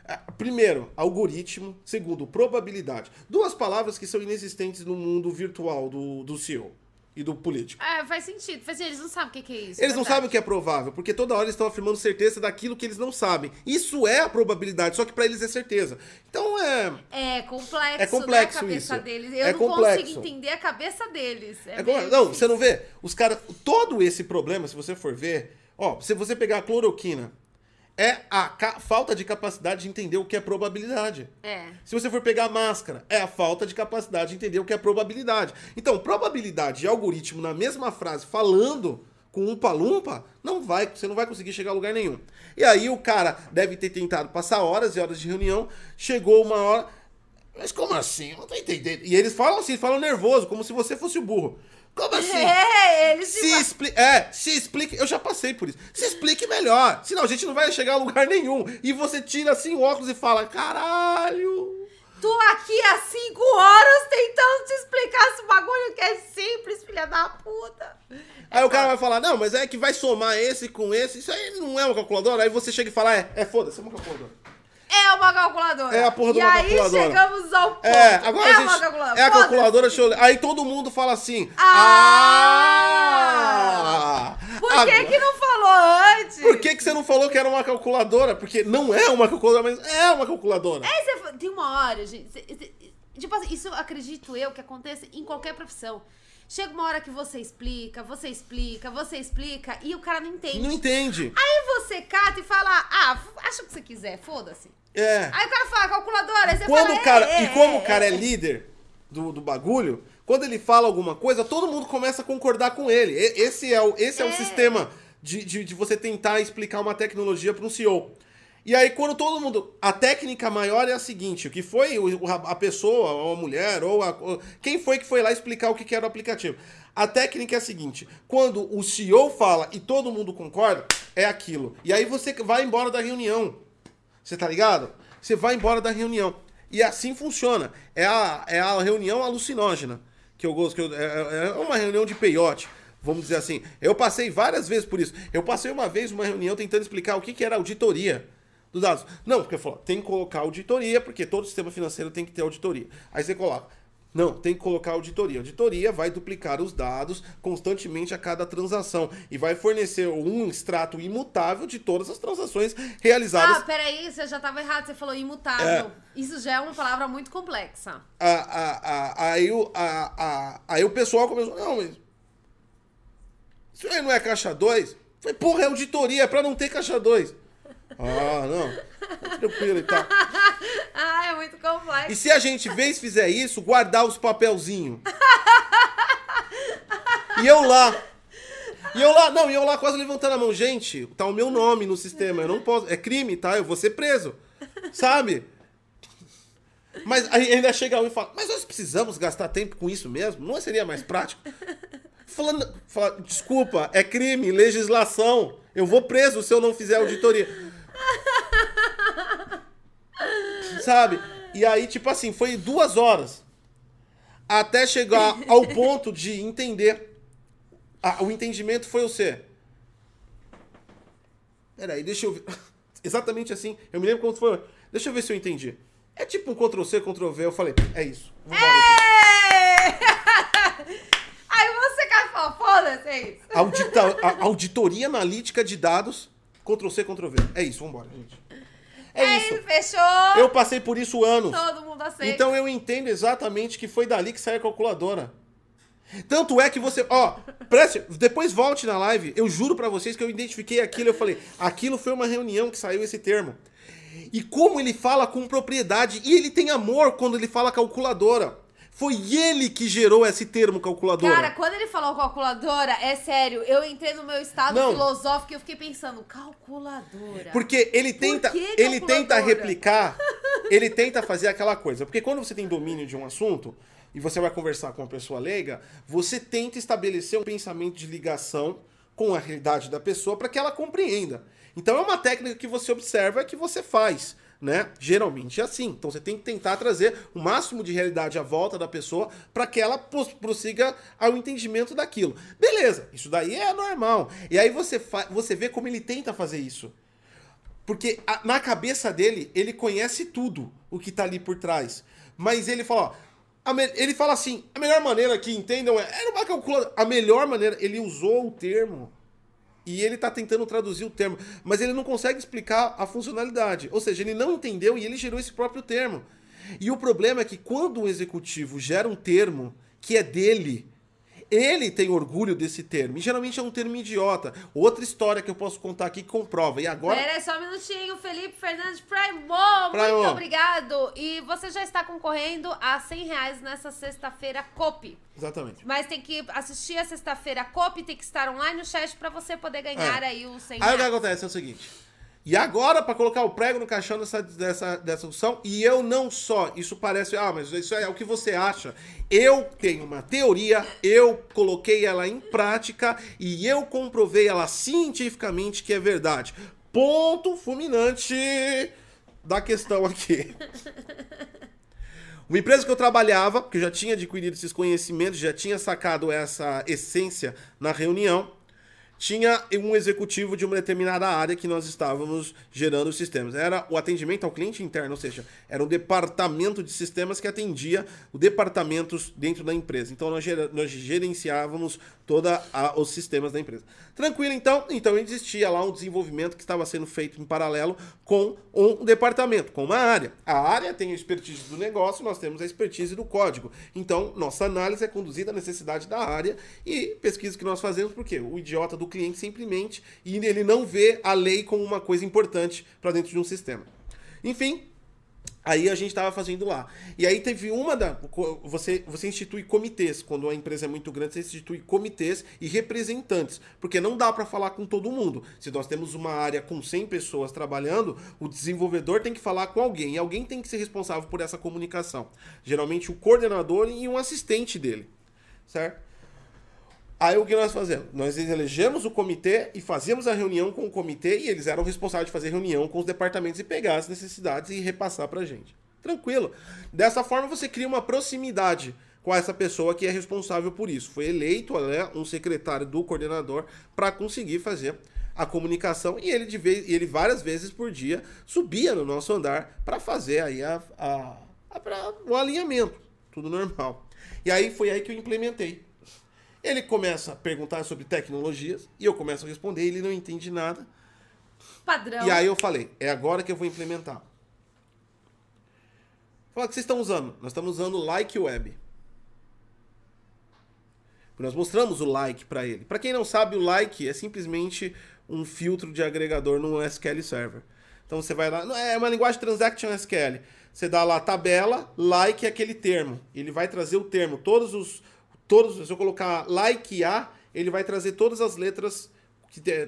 S1: Ah, Primeiro, algoritmo. Segundo, probabilidade. Duas palavras que são inexistentes no mundo virtual do, do CEO e do político.
S2: É, faz sentido. Faz sentido. Eles não sabem o que que é isso.
S1: Eles não sabem o que é provável, porque toda hora eles estão afirmando certeza daquilo que eles não sabem. Isso é a probabilidade, só que pra eles é certeza. Então é.
S2: É complexo,
S1: É complexo
S2: né, a cabeça
S1: isso.
S2: deles. Eu
S1: É
S2: não
S1: complexo.
S2: consigo entender a cabeça deles. É
S1: é não, você não vê? Os caras. Todo esse problema, se você for ver, ó, se você pegar a cloroquina, é a falta de capacidade de entender o que é probabilidade.
S2: É.
S1: Se você for pegar a máscara, é a falta de capacidade de entender o que é probabilidade. Então, probabilidade e algoritmo na mesma frase, falando com um palumpa, não vai, você não vai conseguir chegar a lugar nenhum. E aí o cara deve ter tentado passar horas e horas de reunião, chegou uma hora, mas como assim? Eu não tô entendendo. E eles falam assim, falam nervoso, como se você fosse o burro. Como assim?
S2: É, eles
S1: Se explique. É, se explique. Eu já passei por isso. Se explique melhor. Senão a gente não vai chegar a lugar nenhum. E você tira assim o óculos e fala: caralho.
S2: Tô aqui há cinco horas tentando te explicar esse bagulho que é simples, filha da puta.
S1: Aí o cara vai falar: não, mas é que vai somar esse com esse. Isso aí não é uma calculadora. Aí você chega e fala: é, é foda-se, é uma calculadora.
S2: É uma calculadora.
S1: É a porra de
S2: e
S1: uma
S2: aí
S1: calculadora.
S2: chegamos ao ponto.
S1: É, agora
S2: é
S1: a
S2: uma
S1: gente.
S2: calculadora.
S1: É a calculadora, deixa eu ler. Aí todo mundo fala assim.
S2: Ah!
S1: Ah!
S2: Por que
S1: Agora-
S2: que não falou antes?
S1: Por que, que você não falou que era uma calculadora? Porque não é uma calculadora, mas é uma calculadora.
S2: Aí você tem uma hora, gente. Tipo assim, isso acredito eu que acontece em qualquer profissão. Chega uma hora que você explica, você explica, você explica e o cara não entende.
S1: Não entende.
S2: Aí você cata e fala, ah, acha o que você quiser, foda-se.
S1: É.
S2: Aí o cara fala, calculadora, aí você
S1: Quando
S2: fala,
S1: o cara,
S2: é,
S1: e como
S2: é,
S1: o cara é
S2: é.
S1: líder do, do bagulho, quando ele fala alguma coisa, todo mundo começa a concordar com ele. Esse é o, esse é. o
S2: É.
S1: sistema de, de, de você tentar explicar uma tecnologia para um CEO. E aí, quando todo mundo. A técnica maior é a seguinte: o que foi o- a a pessoa, ou a mulher, ou a. ou- quem foi que foi lá explicar o que que era o aplicativo? A técnica é a seguinte: quando o CEO fala e todo mundo concorda, é aquilo. E aí você vai embora da reunião. Você tá ligado? Você vai embora da reunião. E assim funciona. É a, é a reunião alucinógena. Que eu gosto. Que eu- é, é uma reunião de peiote. Vamos dizer assim. Eu passei várias vezes por isso. Eu passei uma vez uma reunião tentando explicar o que, que era auditoria dos dados. Não, porque falou, tem que colocar auditoria, porque todo sistema financeiro tem que ter auditoria. Aí você coloca. Não, tem que colocar auditoria. Auditoria vai duplicar os dados constantemente a cada transação e vai fornecer um extrato imutável de todas as transações realizadas
S2: Ah, peraí, você já tava errado, você falou imutável.
S1: É.
S2: Isso já é uma palavra muito complexa.
S1: a, a, a, aí, o, a, a, aí o pessoal começou, não, mas isso aí não é caixa 2? Falei, porra, é auditoria, é pra não ter caixa 2. Ah, não. Tá tranquilo e tal.
S2: Ah, é muito complexo.
S1: E se a gente, vez fizer isso, guardar os papelzinhos? E eu lá. E eu lá, não, e eu lá quase levantando a mão. Gente, tá o meu nome no sistema, eu não posso. É crime, tá? Eu vou ser preso. Sabe? Mas aí ainda chega um e fala, mas nós precisamos gastar tempo com isso mesmo? Não seria mais prático? Falando, fala, desculpa, é crime, legislação. Eu vou preso se eu não fizer auditoria. Sabe? E aí, tipo assim, foi duas horas até chegar ao ponto de entender. Ah, o entendimento foi o C. Peraí, deixa eu ver. Exatamente assim. Eu me lembro como foi. Deixa eu ver se eu entendi. É tipo um Ctrl-C, Ctrl-V. Eu falei, é isso.
S2: Ei! Aí você cai e foda-se, é isso.
S1: Audita- auditoria analítica de dados, Ctrl-C, Ctrl-V. É isso, vambora, gente. É,
S2: É
S1: isso.
S2: fechou.
S1: Eu passei por isso anos.
S2: Todo mundo aceita.
S1: Então eu entendo exatamente que foi dali que saiu a calculadora. Tanto é que você, ó, preste, depois volte na live, eu juro pra vocês que eu identifiquei aquilo, eu falei, aquilo foi uma reunião que saiu esse termo. E como ele fala com propriedade, e ele tem amor quando ele fala calculadora. Foi ele que gerou esse termo calculadora.
S2: Cara, quando ele falou calculadora, é sério, eu entrei no meu estado
S1: Não.
S2: filosófico e eu fiquei pensando, calculadora.
S1: Porque ele tenta,
S2: que
S1: ele tenta replicar, ele tenta fazer aquela coisa. Porque quando você tem domínio de um assunto e você vai conversar com uma pessoa leiga, você tenta estabelecer um pensamento de ligação com a realidade da pessoa para que ela compreenda. Então é uma técnica que você observa que você faz, né? Geralmente é assim. Então você tem que tentar trazer o máximo de realidade à volta da pessoa para que ela pros- prossiga ao entendimento daquilo. Beleza, isso daí é normal. E aí você, você vê como ele tenta fazer isso. Porque a- na cabeça dele, ele conhece tudo o que tá ali por trás. Mas ele fala, ó, ele fala assim, a melhor maneira que entendam é, era uma calculadora. A melhor maneira, ele usou o termo. E ele tá tentando traduzir o termo, mas ele não consegue explicar a funcionalidade. Ou seja, ele não entendeu e ele gerou esse próprio termo. E o problema é que quando um executivo gera um termo que é dele, ele tem orgulho desse termo. E geralmente é um termo idiota. Outra história que eu posso contar aqui que comprova. E agora.
S2: Pera só um minutinho, Felipe Fernandes Primo,
S1: Primo.
S2: muito obrigado. E você já está concorrendo a 100 reais nessa sexta-feira COP.
S1: Exatamente.
S2: Mas tem que assistir a sexta-feira COP, tem que estar online no chat pra você poder ganhar
S1: É.
S2: aí os 100
S1: Aí o que
S2: reais.
S1: acontece é o seguinte. E agora, para colocar o prego no caixão dessa, dessa, dessa discussão, e eu não só, isso parece, ah, mas isso é o que você acha. Eu tenho uma teoria, eu coloquei ela em prática e eu comprovei ela cientificamente que é verdade. Ponto fulminante da questão aqui. Uma empresa que eu trabalhava, que já tinha adquirido esses conhecimentos, já tinha sacado essa essência na reunião, tinha um executivo de uma determinada área que nós estávamos gerando os sistemas. Era o atendimento ao cliente interno, ou seja, era um departamento de sistemas que atendia os departamentos dentro da empresa. Então nós, nós gerenciávamos todos os sistemas da empresa. Tranquilo, então? Então existia lá um desenvolvimento que estava sendo feito em paralelo com um departamento, com uma área. A área tem a expertise do negócio, nós temos a expertise do código. Então, nossa análise é conduzida à necessidade da área e pesquisa que nós fazemos, porque o idiota do cliente simplesmente e ele não vê a lei como uma coisa importante para dentro de um sistema. Enfim, Aí a gente estava fazendo lá. E aí teve uma da. Você, você institui comitês. Quando a empresa é muito grande, você institui comitês e representantes. Porque não dá para falar com todo mundo. Se nós temos uma área com 100 pessoas trabalhando, o desenvolvedor tem que falar com alguém. E alguém tem que ser responsável por essa comunicação. Geralmente o coordenador e um assistente dele. Certo? Aí o que nós fazemos? Nós elegemos o comitê e fazíamos a reunião com o comitê e eles eram responsáveis de fazer reunião com os departamentos e pegar as necessidades e repassar para a gente. Tranquilo. Dessa forma você cria uma proximidade com essa pessoa que é responsável por isso. Foi eleito né, um secretário do coordenador para conseguir fazer a comunicação e ele de vez, ele várias vezes por dia subia no nosso andar para fazer aí a, a, a, o alinhamento, tudo normal. E aí foi aí que eu implementei ele começa a perguntar sobre tecnologias e eu começo a responder, ele não entende nada.
S2: Padrão.
S1: E aí eu falei, é agora que eu vou implementar. Fala, o que vocês estão usando? Nós estamos usando o Like Web. Nós mostramos o like para ele. Para quem não sabe, o like é simplesmente um filtro de agregador no SQL Server. Então você vai lá, é uma linguagem transaction SQL. Você dá lá tabela, like é aquele termo. Ele vai trazer o termo, todos os todos, se eu colocar like A, ele vai trazer todas as letras,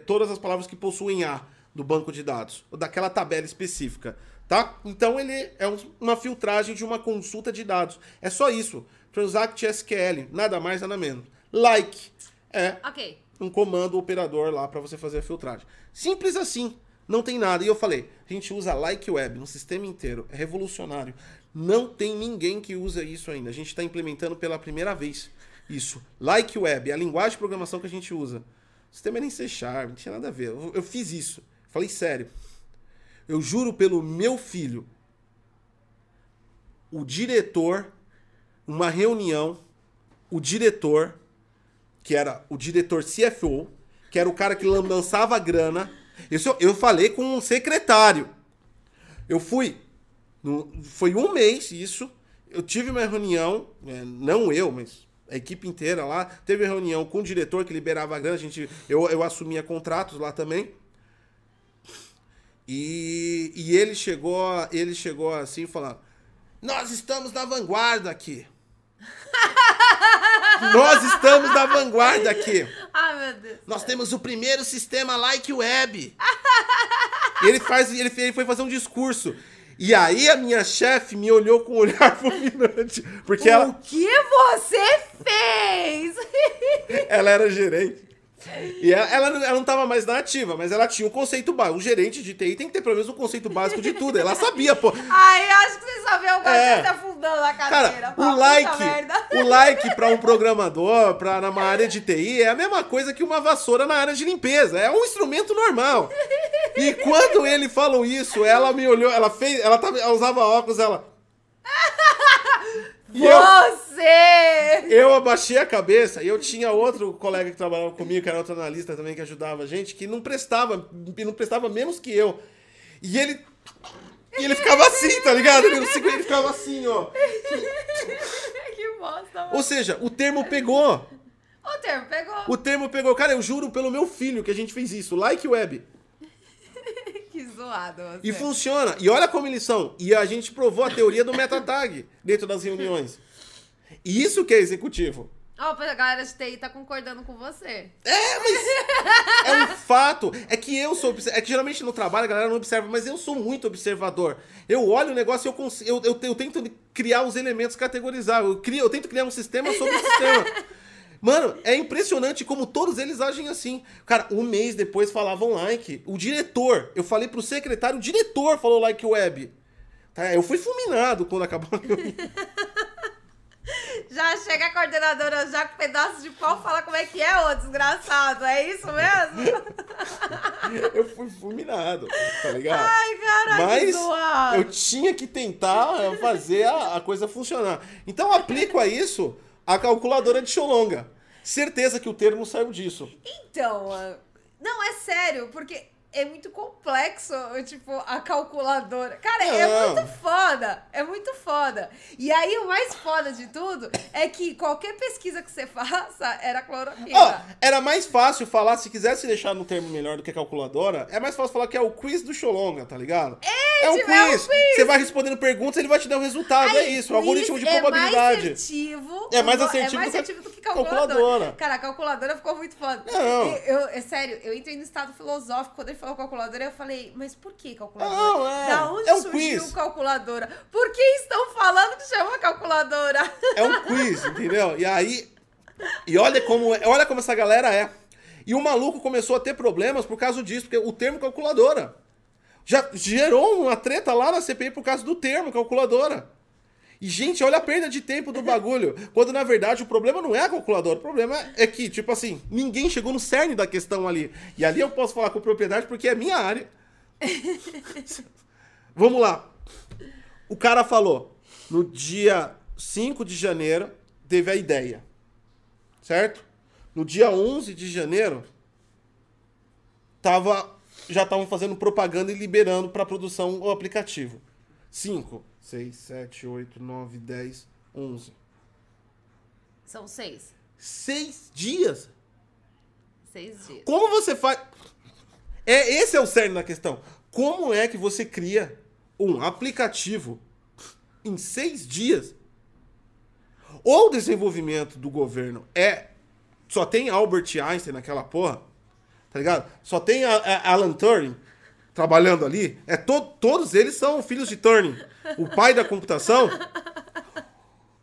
S1: todas as palavras que possuem A do banco de dados, ou daquela tabela específica, tá? Então ele é uma filtragem de uma consulta de dados. É só isso. Transact SQL, nada mais, nada menos. Like é
S2: okay.
S1: um comando operador lá para você fazer a filtragem. Simples assim. Não tem nada. E eu falei, a gente usa Like Web no sistema inteiro. É revolucionário. Não tem ninguém que usa isso ainda. A gente está implementando pela primeira vez isso. Like Web, a linguagem de programação que a gente usa. O sistema era em C Sharp, não tinha nada a ver. Eu, eu fiz isso. Falei sério. Eu juro pelo meu filho. O diretor, uma reunião, o diretor, que era o diretor CFO, que era o cara que lançava grana. Isso eu falei com um secretário. Eu fui. No, foi um mês isso. Eu tive uma reunião, é, não eu, mas a equipe inteira lá. Teve reunião com o diretor que liberava a grana, a gente, eu, eu assumia contratos lá também. E, e ele chegou, ele chegou assim falando: "Nós estamos na vanguarda aqui". Nós estamos na vanguarda aqui.
S2: Ai, meu Deus.
S1: Nós temos o primeiro sistema like web. ele faz, ele, ele foi fazer um discurso. E aí a minha chefe me olhou com um olhar fulminante. Porque
S2: o
S1: ela.
S2: O que você fez?
S1: ela era gerente. E ela, ela, ela não estava mais na ativa, mas ela tinha um conceito básico. O gerente de TI tem que ter pelo menos um conceito básico de tudo. Ela sabia, pô.
S2: Ai, acho que você sabia o que é. tá afundando a cadeira.
S1: Cara, o like, o like para um programador, para numa área de TI, é a mesma coisa que uma vassoura na área de limpeza. É um instrumento normal. E quando ele falou isso, ela me olhou, ela fez, ela, tava, ela usava óculos, ela.
S2: Você!
S1: Eu, eu, abaixei a cabeça e eu tinha outro colega que trabalhava comigo, que era outro analista também, que ajudava a gente, que não prestava, não prestava menos que eu. E ele. E ele ficava assim, tá ligado? Ele, ele ficava assim, ó.
S2: que bosta, mano.
S1: Ou seja, o termo pegou.
S2: O termo pegou.
S1: O termo pegou. Cara, eu juro pelo meu filho que a gente fez isso. Like web.
S2: Zoado. Você.
S1: E funciona. E olha como eles são. E a gente provou a teoria do metatag dentro das reuniões. E isso que é executivo.
S2: Ó, oh, a galera de TI tá concordando com você.
S1: É, mas é um fato. É que eu sou. É que geralmente no trabalho a galera não observa, mas eu sou muito observador. Eu olho o negócio e eu, consigo, eu, eu, eu tento criar os elementos, categorizar. Eu, crio, eu tento criar um sistema sobre o sistema. Mano, é impressionante como todos eles agem assim. Cara, um mês depois falavam like. O diretor, eu falei pro secretário, o diretor falou like web. Tá, eu fui fulminado quando acabou a
S2: Já já chega a coordenadora já com pedaço de pau fala como é que é, ô desgraçado. É isso mesmo?
S1: Eu fui fulminado, tá ligado?
S2: Ai, caralho,
S1: Mas
S2: zoado.
S1: eu tinha que tentar fazer a, a coisa funcionar. Então eu aplico a isso a calculadora de Xolonga. Certeza que o termo saiu disso.
S2: Então, ah, não, é sério, porque é muito complexo, tipo, a calculadora. Cara, é
S1: Não.
S2: muito foda. É muito foda. E aí, o mais foda de tudo é que qualquer pesquisa que você faça era cloroquina.
S1: Ó, era mais fácil falar, se quisesse deixar no termo melhor do que calculadora, é mais fácil falar que é o quiz do Xolonga, tá ligado? É, um
S2: tipo, é um
S1: quiz.
S2: quiz.
S1: Você vai respondendo perguntas, ele vai te dar o resultado. é
S2: Aí,
S1: isso, o algoritmo de
S2: quiz
S1: probabilidade.
S2: É mais assertivo.
S1: É mais
S2: é
S1: assertivo
S2: mais
S1: do que
S2: assertivo do que calculadora.
S1: calculadora.
S2: Cara, a calculadora ficou muito foda.
S1: Não.
S2: E Eu, é sério, eu entrei no estado filosófico. Quando ele falou calculadora, eu falei, mas por que calculadora?
S1: Não, é.
S2: Da onde
S1: É um
S2: surgiu
S1: quiz.
S2: calculadora? Por que estão falando que chama calculadora?
S1: É um quiz, entendeu? E aí. E olha como, é- olha como essa galera é. E o maluco começou a ter problemas por causa disso, porque o termo calculadora. Já gerou uma treta lá na CPI por causa do termo calculadora. E, gente, olha a perda de tempo do bagulho. Quando, na verdade, o problema não é a calculadora. O problema é que, tipo assim, ninguém chegou no cerne da questão ali. E ali eu posso falar com propriedade porque é minha área. Vamos lá. O cara falou, no dia 5 de janeiro, teve a ideia. Certo? No dia 11 de janeiro, tava, já estavam fazendo propaganda e liberando para produção o aplicativo. 5, 6, 7, 8, 9, 10, 11.
S2: São seis.
S1: Seis dias.
S2: Seis dias.
S1: Como você faz. É, esse é o cerne da questão. Como é que você cria um aplicativo em seis dias? Ou o desenvolvimento do governo é. Só tem Albert Einstein naquela porra, tá ligado? Só tem a, a- Alan Turing trabalhando ali. É to, todos eles são filhos de Turing, o pai da computação.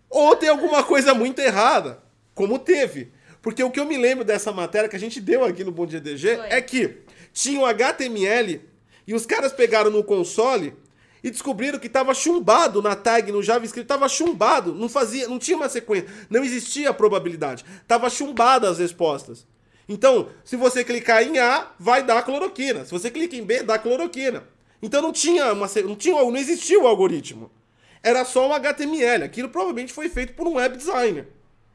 S1: Ou tem alguma coisa muito errada, como teve. Porque o que eu me lembro dessa matéria que a gente deu aqui no Bom Dia DG
S2: Foi.
S1: é que tinha o HTML e os caras pegaram no console e descobriram que estava chumbado na tag no JavaScript, estava chumbado, não fazia, não tinha uma sequência, não existia a probabilidade, estava chumbada as respostas. Então, se você clicar em A, vai dar cloroquina. Se você clica em B, dá cloroquina. Então não tinha uma, se- não tinha, não existia o algoritmo. Era só um HTML. Aquilo provavelmente foi feito por um web designer.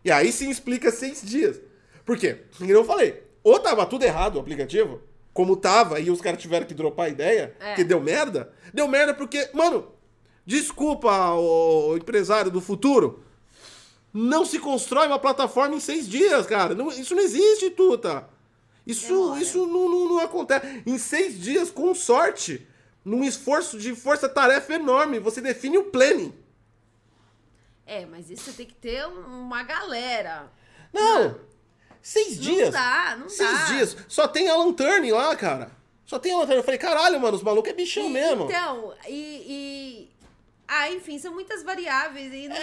S1: E aí sim explica seis dias. Por quê? Como eu falei, ou tava tudo errado o aplicativo, como tava, e os caras tiveram que dropar a ideia,
S2: É.
S1: que deu merda. Deu merda porque, mano, desculpa o empresário do futuro, não se constrói uma plataforma em seis dias, cara. Não- isso não existe, Tuta. Isso,
S2: Demora.
S1: isso não, não, não acontece. Em seis dias, com sorte, num esforço de força-tarefa enorme, você define o planning.
S2: É, mas isso tem que ter um- uma galera.
S1: Não! Seis dias!
S2: Não dá, não
S1: Seis
S2: dá.
S1: dias. Só tem Alan Turing lá, cara. Só tem Alan Turing. Eu falei, caralho, mano, os malucos é bichão
S2: E-
S1: mesmo.
S2: Então, e, e- Ah, enfim, são muitas variáveis e não
S1: É.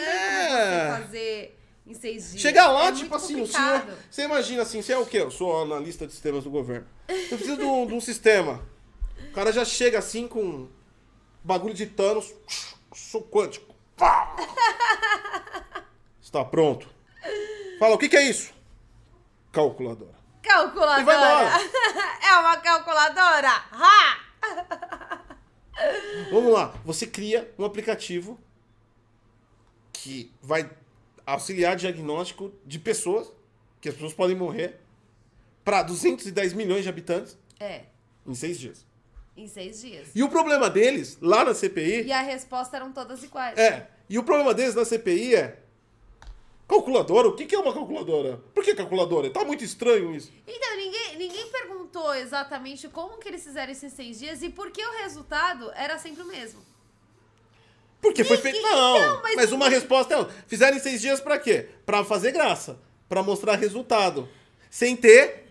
S2: como você fazer em seis dias.
S1: Chegar lá,
S2: É
S1: tipo assim, o
S2: complicado.
S1: senhor. Você imagina assim, você é o quê? Eu sou analista de sistemas do governo. Eu preciso de um, de um sistema. O cara já chega assim com bagulho de Thanos. Sou quântico. Pá! Está pronto. Fala, o que, que é isso? Calculadora.
S2: Calculadora!
S1: E vai embora.
S2: é uma calculadora! Ha!
S1: Vamos lá. Você cria um aplicativo que vai auxiliar diagnóstico de pessoas, que as pessoas podem morrer, para 210 milhões de habitantes
S2: É,
S1: em seis dias.
S2: Em seis dias.
S1: E o problema deles, lá na CPI,
S2: E a resposta eram todas iguais.
S1: é. E o problema deles na CPI é. Calculadora? O que é uma calculadora? Por que calculadora? Tá muito estranho isso.
S2: Então, ninguém, ninguém perguntou exatamente como que eles fizeram esses seis dias e por que o resultado era sempre o mesmo.
S1: Porque foi
S2: E-
S1: feito.
S2: e-
S1: Não,
S2: então,
S1: mas,
S2: mas
S1: uma resposta é. Fizeram em seis dias pra quê? Pra fazer graça. Pra mostrar resultado. Sem ter.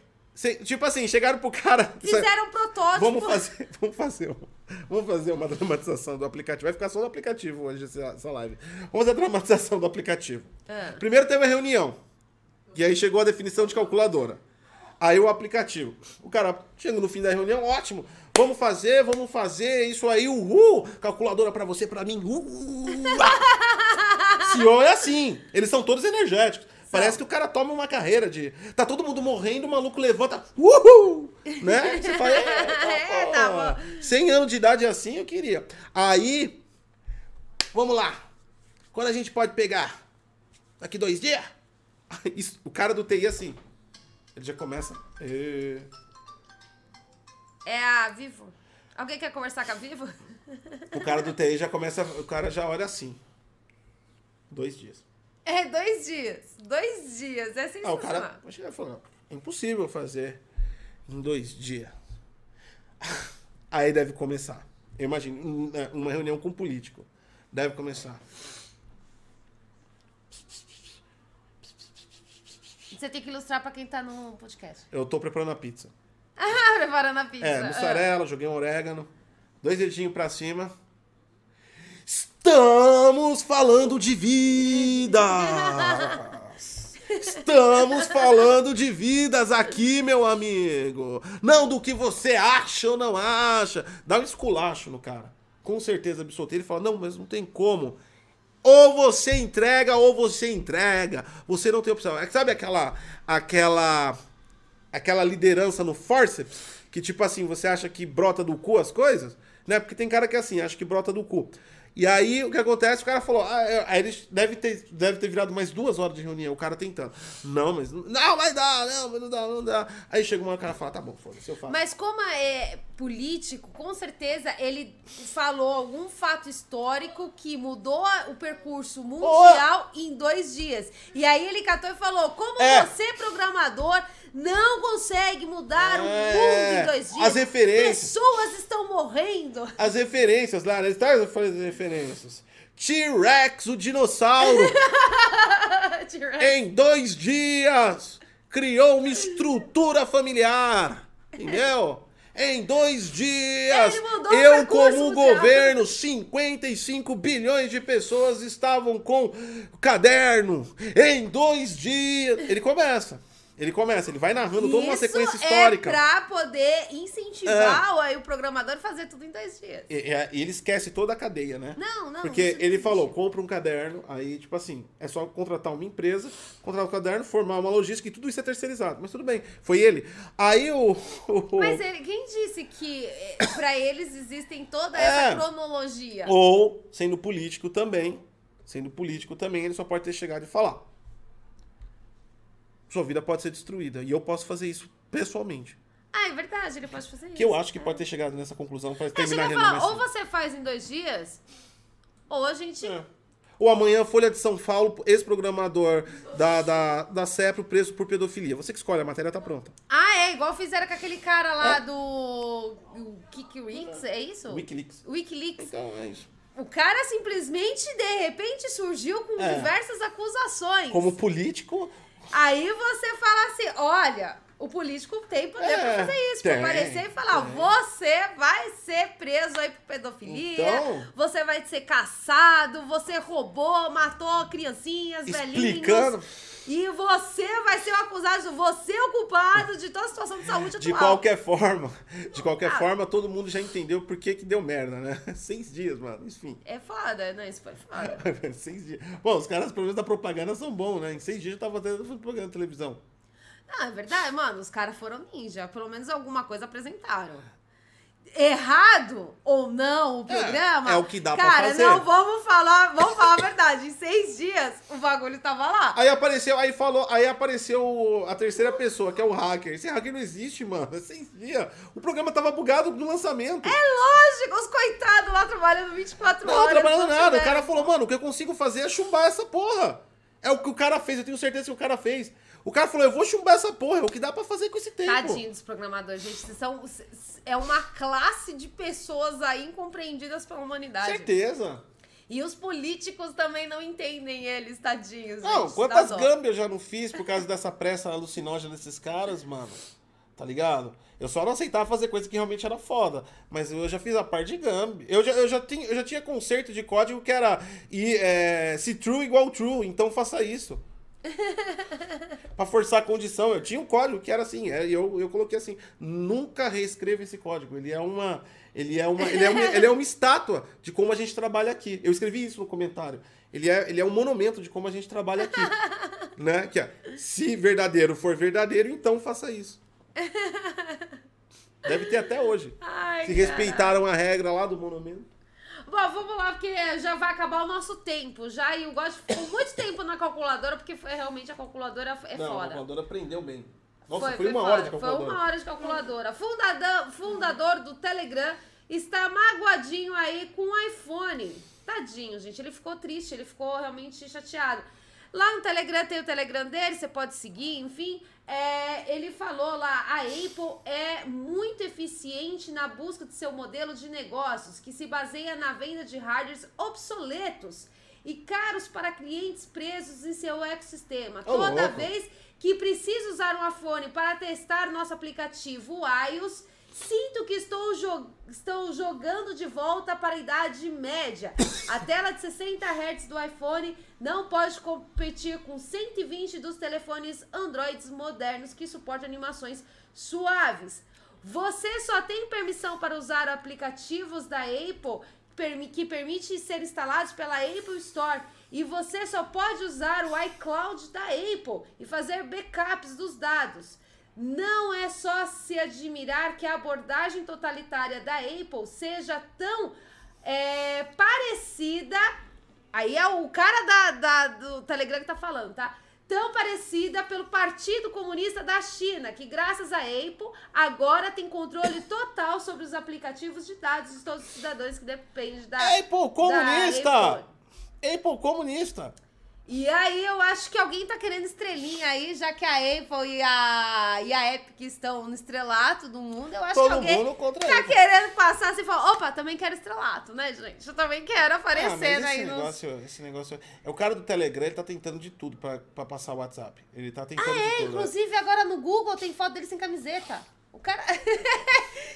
S1: Tipo assim, chegaram pro cara.
S2: Fizeram um protótipo.
S1: Vamos fazer, vamos fazer, vamos fazer uma dramatização do aplicativo. Vai ficar só no aplicativo hoje essa, live. Vamos fazer a dramatização do aplicativo.
S2: Ah.
S1: Primeiro teve a reunião. E aí chegou a definição de calculadora. Aí o aplicativo. O cara chega no fim da reunião, ótimo. Vamos fazer, vamos fazer isso aí, uhul! Calculadora pra você, pra mim, uhul! CEO é assim. Eles são todos energéticos. Parece que o cara toma uma carreira de. Tá todo mundo morrendo, o maluco levanta. Uhul! Né? Você fala,
S2: É, tá bom.
S1: 100 anos de idade assim, eu queria. Aí. Vamos lá. Quando a gente pode pegar? Daqui dois dias? Isso, o cara do TI assim. Ele já começa. "É,
S2: É a Vivo. Alguém quer conversar com a Vivo?
S1: O cara do TI já começa. O cara já olha assim. Dois dias.
S2: É, dois dias. Dois dias. É
S1: Ah, o
S2: sensacional.
S1: cara e falar, é impossível fazer em dois dias. Aí deve começar. Eu imagino, um- é, uma reunião com um político. Deve começar.
S2: Você tem que ilustrar pra quem tá no podcast.
S1: Eu tô preparando a pizza.
S2: Ah, preparando a pizza.
S1: É, mussarela, joguei um orégano. Dois dedinhos pra cima. Estamos falando de vidas! Estamos falando de vidas aqui, meu amigo. Não do que você acha ou não acha. Dá um esculacho no cara. Com certeza absoluta. Ele fala: não, mas não tem como. Ou você entrega ou você entrega. Você não tem opção. É Sabe aquela aquela aquela liderança no forceps, que tipo assim, você acha que brota do cu as coisas, né? Porque tem cara que é assim, acha que brota do cu. E aí o que acontece? O cara falou, ah, é- aí eles deve ter, deve ter virado mais duas horas de reunião, o cara tentando. Não, mas não vai dar, não, mas não dá, não dá. Aí chega uma cara fala, tá bom, foda-se, eu faço.
S2: Mas como é político, com certeza ele falou algum fato histórico que mudou o percurso mundial em dois dias. E aí ele catou e falou: como
S1: É.
S2: você, programador, não consegue mudar o
S1: É.
S2: mundo em dois dias?
S1: As referências.
S2: Pessoas estão morrendo.
S1: As referências lá? Tá, eu falei as referências. T-Rex, o dinossauro, em dois dias criou uma estrutura familiar. Entendeu? Em dois dias,
S2: o
S1: eu, como governo, 55 bilhões de pessoas estavam com caderno. Em dois dias. Ele começa. Ele começa, ele vai narrando toda uma sequência histórica.
S2: É pra poder incentivar aí o programador a fazer tudo em dois dias.
S1: E, e- ele esquece toda a cadeia, né?
S2: Não, não.
S1: Porque
S2: não
S1: ele falou, compra um caderno, aí, tipo assim, é só contratar uma empresa, contratar um caderno, formar uma logística e tudo isso é terceirizado. Mas tudo bem, foi ele. Aí o. o-
S2: Mas ele, quem disse que eh, pra eles existem toda
S1: É.
S2: essa cronologia?
S1: Ou, sendo político também, sendo político também, ele só pode ter chegado e falar. Sua vida pode ser destruída. E eu posso fazer isso pessoalmente.
S2: Ah, é verdade, ele pode fazer isso.
S1: Que eu acho que
S2: é.
S1: pode ter chegado nessa conclusão para
S2: É,
S1: terminar
S2: chega
S1: a
S2: falar, ou você faz em dois dias, ou a gente...
S1: É. Ou amanhã, Folha de São Paulo, ex-programador da, da, da CEPRO preso por pedofilia. Você que escolhe, a matéria tá pronta.
S2: Ah, é, igual fizeram com aquele cara lá do... o Kikirix, é isso?
S1: Wikileaks.
S2: Wikileaks.
S1: Então, é isso.
S2: O cara simplesmente, de repente, surgiu com
S1: É.
S2: diversas acusações.
S1: Como político,
S2: Aí você fala assim, olha, o político tem poder
S1: É,
S2: pra fazer isso, pra
S1: tem,
S2: aparecer e falar,
S1: tem.
S2: você vai ser preso aí por pedofilia,
S1: Então-
S2: você vai ser caçado, você roubou, matou criancinhas,
S1: Explicando.
S2: velhinhos. E você vai ser o acusado, você é o culpado de toda a situação de saúde
S1: de
S2: atual.
S1: qualquer forma, de qualquer
S2: Ah.
S1: forma, todo mundo já entendeu por que que deu merda, né? Seis dias, mano, enfim.
S2: É foda, né? Isso foi foda.
S1: Seis dias. Bom, os caras, pelo menos, da propaganda são bons, né? Em seis dias já tava tendo propaganda na televisão.
S2: Não, é verdade, mano, os caras foram ninja, pelo menos alguma coisa apresentaram. Errado ou não o programa.
S1: é o que dá pra
S2: cara,
S1: fazer.
S2: não vamos falar, vamos falar a verdade. Em seis dias o bagulho tava lá.
S1: Aí apareceu, aí falou, aí apareceu a terceira pessoa, que é o hacker. Esse hacker não existe, mano. É seis dias. O programa tava bugado no lançamento.
S2: É lógico, os coitados lá trabalhando 24
S1: Não,
S2: horas.
S1: trabalhando nada. O cara falou, mano, o que eu consigo fazer é chumbar essa porra. É o que o cara fez, eu tenho certeza que o cara fez. O cara falou, eu vou chumbar essa porra, é o que dá pra fazer com esse tempo.
S2: Tadinho dos programadores, gente. Vocês são, é uma classe de pessoas aí incompreendidas pela humanidade.
S1: Certeza.
S2: E os políticos também não entendem eles, tadinhos.
S1: Não,
S2: gente,
S1: quantas gambas eu já não fiz por causa dessa pressa alucinógena desses caras, mano. Tá ligado? Eu só não aceitava fazer coisa que realmente era foda. Mas eu já fiz a parte de gambi. Eu já, eu já, tinha, eu já tinha conceito de código que era e, é, se true igual true, então faça isso. pra forçar a condição. Eu tinha um código que era assim, é, eu, eu coloquei assim, nunca reescreva esse código. Ele é uma. Ele é, uma, ele, é uma, ele é uma estátua de como a gente trabalha aqui. Eu escrevi isso no comentário. Ele é, ele é um monumento de como a gente trabalha aqui. né? Que, é, se verdadeiro for verdadeiro, então faça isso. Deve ter até hoje.
S2: Ai,
S1: se
S2: cara.
S1: respeitaram a regra lá do monumento.
S2: Bom, vamos lá, porque já vai acabar o nosso tempo já. E o Gosto ficou muito tempo na calculadora, porque foi, realmente a calculadora é
S1: Não, a
S2: foda.
S1: calculadora aprendeu bem. Nossa,
S2: Foi-
S1: foi,
S2: foi
S1: uma
S2: foda.
S1: hora de calculadora.
S2: Foi uma hora de calculadora. Fundador, fundador do Telegram está magoadinho aí com o iPhone. Tadinho, gente. Ele ficou triste, ele ficou realmente chateado. Lá no Telegram tem o Telegram dele, você pode seguir, enfim. É, ele falou lá, a Apple é muito eficiente na busca de seu modelo de negócios, que se baseia na venda de hardwares obsoletos e caros para clientes presos em seu ecossistema.
S1: Ô,
S2: Toda
S1: louco.
S2: vez que preciso usar um iPhone para testar nosso aplicativo iOS, sinto que estou, jo- estou jogando de volta para a idade média. A tela de 60 Hz do iPhone não pode competir com 120 dos telefones Androids modernos que suportam animações suaves. Você só tem permissão para usar aplicativos da Apple que permite ser instalados pela Apple Store e você só pode usar o iCloud da Apple e fazer backups dos dados. Não é só se admirar que a abordagem totalitária da Apple seja tão é, parecida. Aí é o cara da, da- do Telegram que tá falando, tá? Tão parecida pelo Partido Comunista da China, que graças a Apple agora tem controle total sobre os aplicativos de dados de todos os cidadãos que dependem da.
S1: Apple comunista!
S2: da Apple.
S1: Apple comunista!
S2: E aí eu acho que alguém tá querendo estrelinha aí, já que a Apple e a, e a Epic estão no estrelato do mundo. Eu acho
S1: Todo
S2: que alguém tá
S1: Apple.
S2: querendo passar assim e falar, opa, também quero estrelato, né, gente? Eu também quero
S1: Ah, mas
S2: aparecendo
S1: esse
S2: aí nos...
S1: negócio, esse negócio. É o cara do Telegram, ele tá tentando de tudo pra, pra passar o WhatsApp. Ele tá tentando
S2: Ah,
S1: de
S2: é,
S1: tudo. né?
S2: inclusive agora no Google tem foto dele sem camiseta. O cara.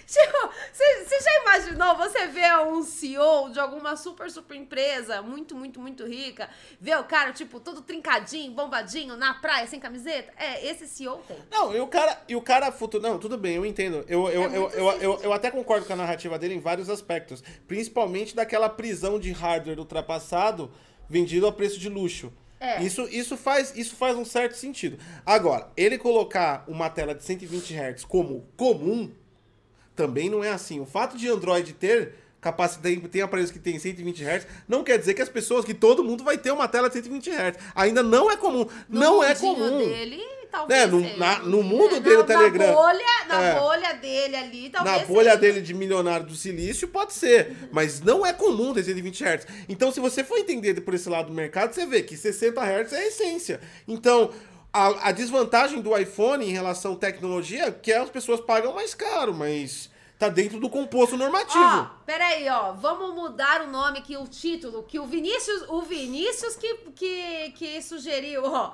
S2: tipo, você já imaginou você ver um CEO de alguma super, super empresa, muito, muito, muito rica, ver o cara, tipo, todo trincadinho, bombadinho, na praia, sem camiseta? É, esse CEO tem.
S1: Não, e o cara, e o cara futuro. Não, tudo bem, eu entendo. Eu, eu,
S2: É
S1: eu, eu, eu, eu até concordo com a narrativa dele em vários aspectos. Principalmente daquela prisão de hardware ultrapassado vendido a preço de luxo.
S2: É.
S1: Isso, isso, faz, isso faz um certo sentido. Agora, ele colocar uma tela de 120 Hz como comum também não é assim. O fato de Android ter capacidade, tem aparelhos que tem 120 Hz, não quer dizer que as pessoas, que todo mundo vai ter uma tela de 120 Hz. Ainda não é comum.
S2: No
S1: não é comum.
S2: dele, talvez.
S1: É, no- na- no mundo
S2: É,
S1: dele,
S2: na-
S1: o Telegram.
S2: Na bolha, na
S1: É.
S2: bolha dele ali, talvez.
S1: Na bolha
S2: seja.
S1: dele de milionário do silício, pode ser. Mas não é comum ter 120 Hz. Então, se você for entender por esse lado do mercado, você vê que 60 Hz é a essência. Então, a, a desvantagem do iPhone em relação à tecnologia é que as pessoas pagam mais caro, mas tá dentro do composto normativo.
S2: Ó, peraí, ó. Vamos mudar o nome aqui, o título, que o Vinícius, o Vinícius que, que, que sugeriu, ó.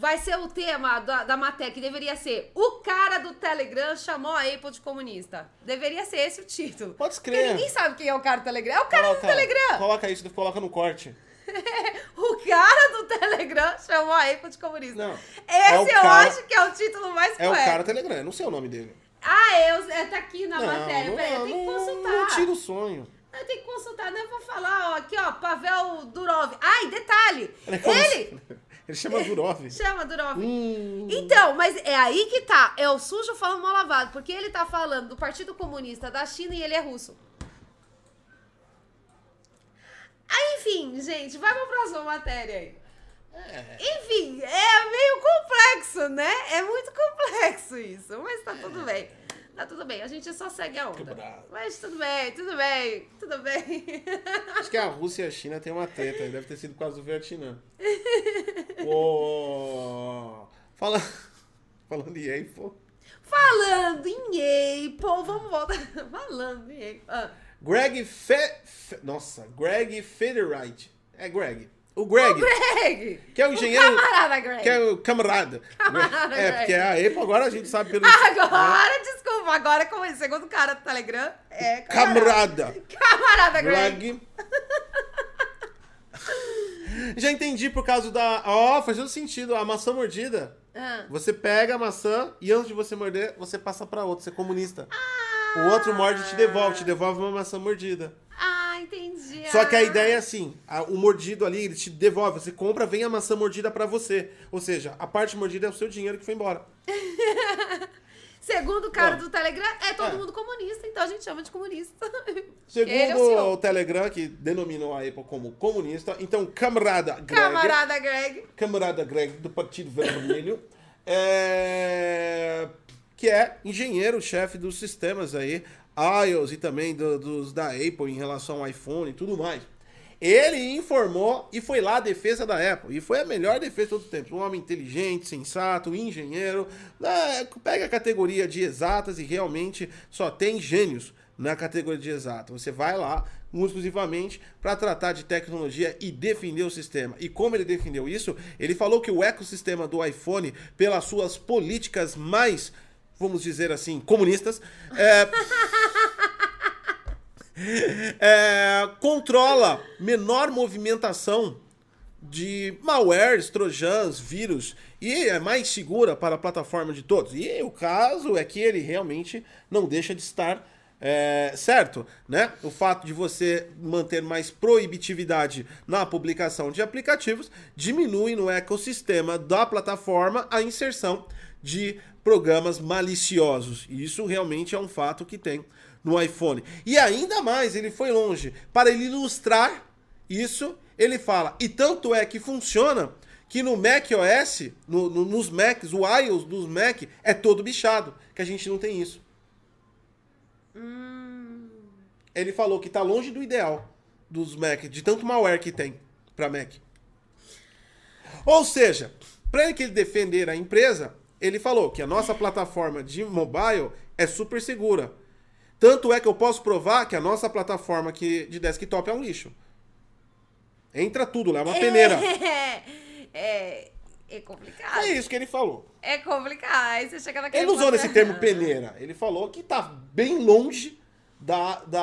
S2: Vai ser o tema da, da matéria, que deveria ser O cara do Telegram chamou a Apple de comunista. Deveria ser esse o título.
S1: Pode
S2: Porque
S1: escrever.
S2: ninguém sabe quem é o cara do Telegram. É o cara do Telegram.
S1: Coloca isso, coloca no corte.
S2: O cara do Telegram chamou a Apple de comunista.
S1: Não.
S2: Esse
S1: É
S2: eu
S1: cara-
S2: acho que é o título mais
S1: É o
S2: correto.
S1: cara Telegram, eu não sei o nome dele.
S2: Ah, eu, é, tá aqui na
S1: não,
S2: matéria.
S1: não,
S2: Peraí, eu tenho que
S1: não,
S2: consultar.
S1: Não tira o sonho.
S2: Eu tenho que consultar, né? Eu vou falar, ó, aqui, ó, Pavel Durov. Ai, detalhe!
S1: Ele, é
S2: Ele
S1: Ele chama Durov.
S2: chama Durov.
S1: Hum.
S2: Então, mas é aí que tá. É o sujo falando mal lavado, porque ele tá falando do Partido Comunista da China e ele é russo. Aí, enfim, gente, vai pra próxima matéria aí. Enfim, é meio complexo, né? É muito complexo isso, mas tá tudo bem. Tá tudo bem, a gente só segue a onda. Mas tudo bem, tudo bem, tudo bem.
S1: Acho que a Rússia e a China tem uma treta, deve ter sido por causa do Vietnã. Ô, Fala... Falando em Apple.
S2: Falando em Apple, vamos voltar. Falando em Apple. Ah,
S1: Greg Fe... Fe- Nossa, Greg Federite. É Greg. O Greg,
S2: Greg!
S1: que é o engenheiro...
S2: camarada Greg.
S1: que é o camarada.
S2: Camarada
S1: é,
S2: Greg.
S1: porque a Apple agora a gente sabe pelo...
S2: Agora, desculpa, agora como é, segundo o cara do Telegram, é
S1: Camarada.
S2: Camarada Greg.
S1: Greg. Já entendi por causa da... Ó, faz todo sentido. A maçã mordida.
S2: Ah.
S1: Você pega a maçã e antes de você morder, você passa pra outra. Você é comunista. O outro morde e te devolve, te devolve uma maçã mordida.
S2: Ah, entendi.
S1: Só que a
S2: Ah.
S1: ideia é assim, a- o mordido ali, ele te devolve, você compra, vem a maçã mordida pra você. Ou seja, a parte mordida é o seu dinheiro que foi embora.
S2: Segundo o cara do Telegram, é todo
S1: é.
S2: mundo comunista, então a gente chama de comunista.
S1: Segundo
S2: Ele é o senhor.
S1: o Telegram, que denominou a Apple como comunista, então, camarada Greg,
S2: Camarada Greg.
S1: camarada Greg do Partido Vermelho, é, que é engenheiro-chefe dos sistemas aí, iOS e também do- dos da Apple em relação ao iPhone e tudo mais. Ele informou e foi lá a defesa da Apple. E foi a melhor defesa de todo o tempo. Um homem inteligente, sensato, engenheiro. né, pega a categoria de exatas e realmente só tem gênios na categoria de exatas. Você vai lá exclusivamente para tratar de tecnologia e defender o sistema. E como ele defendeu isso, ele falou que o ecossistema do iPhone, pelas suas políticas mais, vamos dizer assim, comunistas, é, é, controla menor movimentação de malwares, trojans, vírus e é mais segura para a plataforma de todos. E o caso é que ele realmente não deixa de estar é, certo, né? O fato de você manter mais proibitividade na publicação de aplicativos diminui no ecossistema da plataforma a inserção de programas maliciosos. E isso realmente é um fato que tem no iPhone. E ainda mais, ele foi longe. Para ele ilustrar isso, ele fala, e tanto é que funciona que no Mac OS, no, no- nos Macs, o iOS dos Mac é todo bichado, que a gente não tem isso. Ele falou que tá longe do ideal dos Mac, de tanto malware que tem para Mac. Ou seja, para ele que ele defender a empresa, ele falou que a nossa plataforma de mobile é super segura. Tanto é que eu posso provar que a nossa plataforma aqui de desktop é um lixo. Entra tudo lá, é uma peneira.
S2: É, é complicado.
S1: É isso que ele falou.
S2: É complicado. Aí você chega naquele.
S1: Ele não usou nesse termo peneira. Ele falou que tá bem longe da. da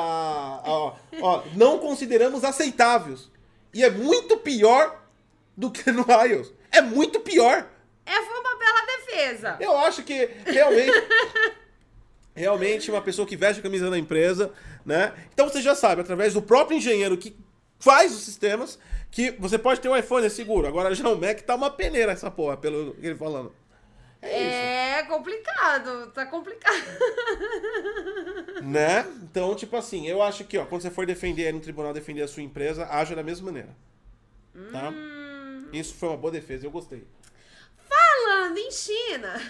S1: ó, ó, não consideramos aceitáveis. E é muito pior do que no iOS. É muito pior.
S2: É, foi uma bela defesa.
S1: Eu acho que realmente. realmente uma pessoa que veste a camisa da empresa, né? Então você já sabe, através do próprio engenheiro que faz os sistemas, que você pode ter um iPhone, é seguro. Agora já o Mac tá uma peneira essa porra, pelo que ele falando. É.
S2: É complicado, tá complicado.
S1: Né? Então, tipo assim, eu acho que, ó, quando você for defender no tribunal, defender a sua empresa, haja da mesma maneira. Tá? Isso foi uma boa defesa, eu gostei.
S2: Falando em China,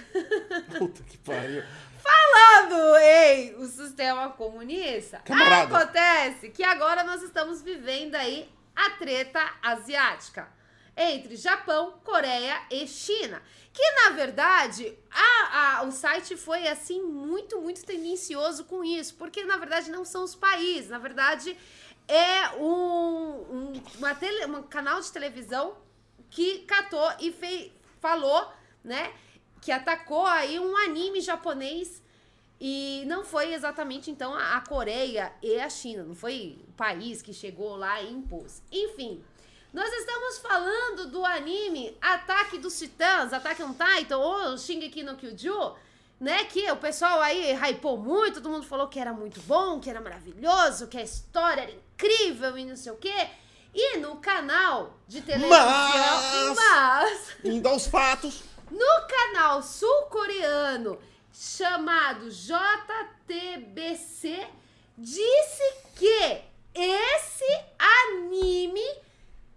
S1: Puta que pariu.
S2: Falando em o sistema comunista,
S1: Camarada.
S2: acontece que agora nós estamos vivendo aí a treta asiática entre Japão, Coreia e China. Que na verdade a, a- o site foi assim muito, muito tendencioso com isso, porque na verdade não são os países, na verdade é um, um, uma tele- um canal de televisão que catou e fez, falou, né, que atacou aí um anime japonês e não foi exatamente então a, Coreia e a China, não foi o país que chegou lá e impôs. Enfim, nós estamos falando do anime Ataque dos Titãs, Ataque on Titan ou Shingeki no Kyuju, né, que o pessoal aí hypou muito, todo mundo falou que era muito bom, que era maravilhoso, que a história era incrível e não sei o quê. E no canal de televisão,
S1: Mas-
S2: mas
S1: Indo aos fatos.
S2: No canal sul-coreano chamado JTBC, disse que esse anime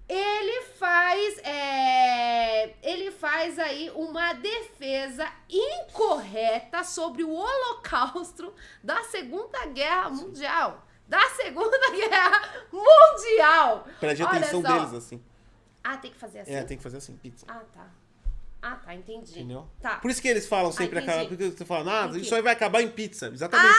S2: ele faz é, ele faz aí uma defesa incorreta sobre o holocausto da Segunda Guerra Mundial. Da Segunda Guerra Mundial.
S1: Preste atenção deles, assim.
S2: Ah, tem que fazer assim?
S1: É, tem que fazer assim, pizza.
S2: Ah, tá. Ah, tá, entendi.
S1: Entendeu?
S2: Tá.
S1: Por isso que eles falam sempre
S2: Ah,
S1: aquela. Porque você fala, nada, isso aí vai acabar em pizza. Exatamente.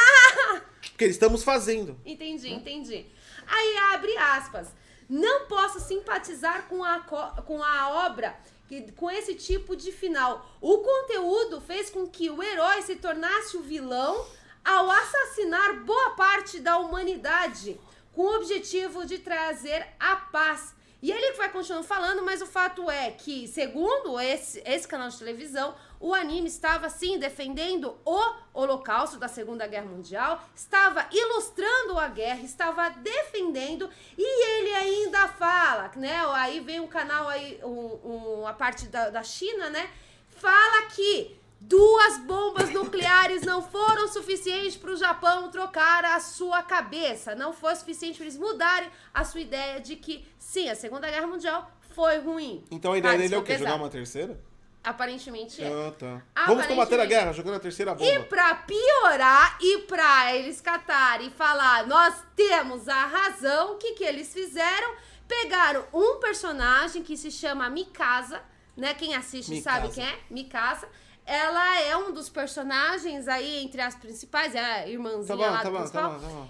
S1: Porque eles estamos fazendo.
S2: Entendi, entendi. Aí abre aspas. Não posso simpatizar com a, co- com a obra que, com esse tipo de final. O conteúdo fez com que o herói se tornasse o vilão ao assassinar boa parte da humanidade, com o objetivo de trazer a paz. E ele vai continuando falando, mas o fato é que, segundo esse, esse canal de televisão, o anime estava sim defendendo o Holocausto da Segunda Guerra Mundial, estava ilustrando a guerra, estava defendendo e ele ainda fala, né? Aí vem um canal aí, um, um, a parte da, da China, né? Fala que Duas bombas nucleares não foram suficientes para o Japão trocar a sua cabeça. Não foi suficiente para eles mudarem a sua ideia de que, sim, a Segunda Guerra Mundial foi ruim.
S1: Então a ideia dele é o quê? Jogar uma terceira?
S2: Aparentemente é.
S1: Ah, tá. Vamos combater a guerra, jogando a terceira bomba.
S2: E pra piorar, e pra eles catarem e falar, nós temos a razão, o que, que eles fizeram? Pegaram um personagem que se chama Mikasa, né? Quem assiste Mikasa. sabe quem é? Mikasa ela é um dos personagens aí, entre as principais, é a irmãzinha tá bom, lá tá do bom, principal. Tá bom, tá bom.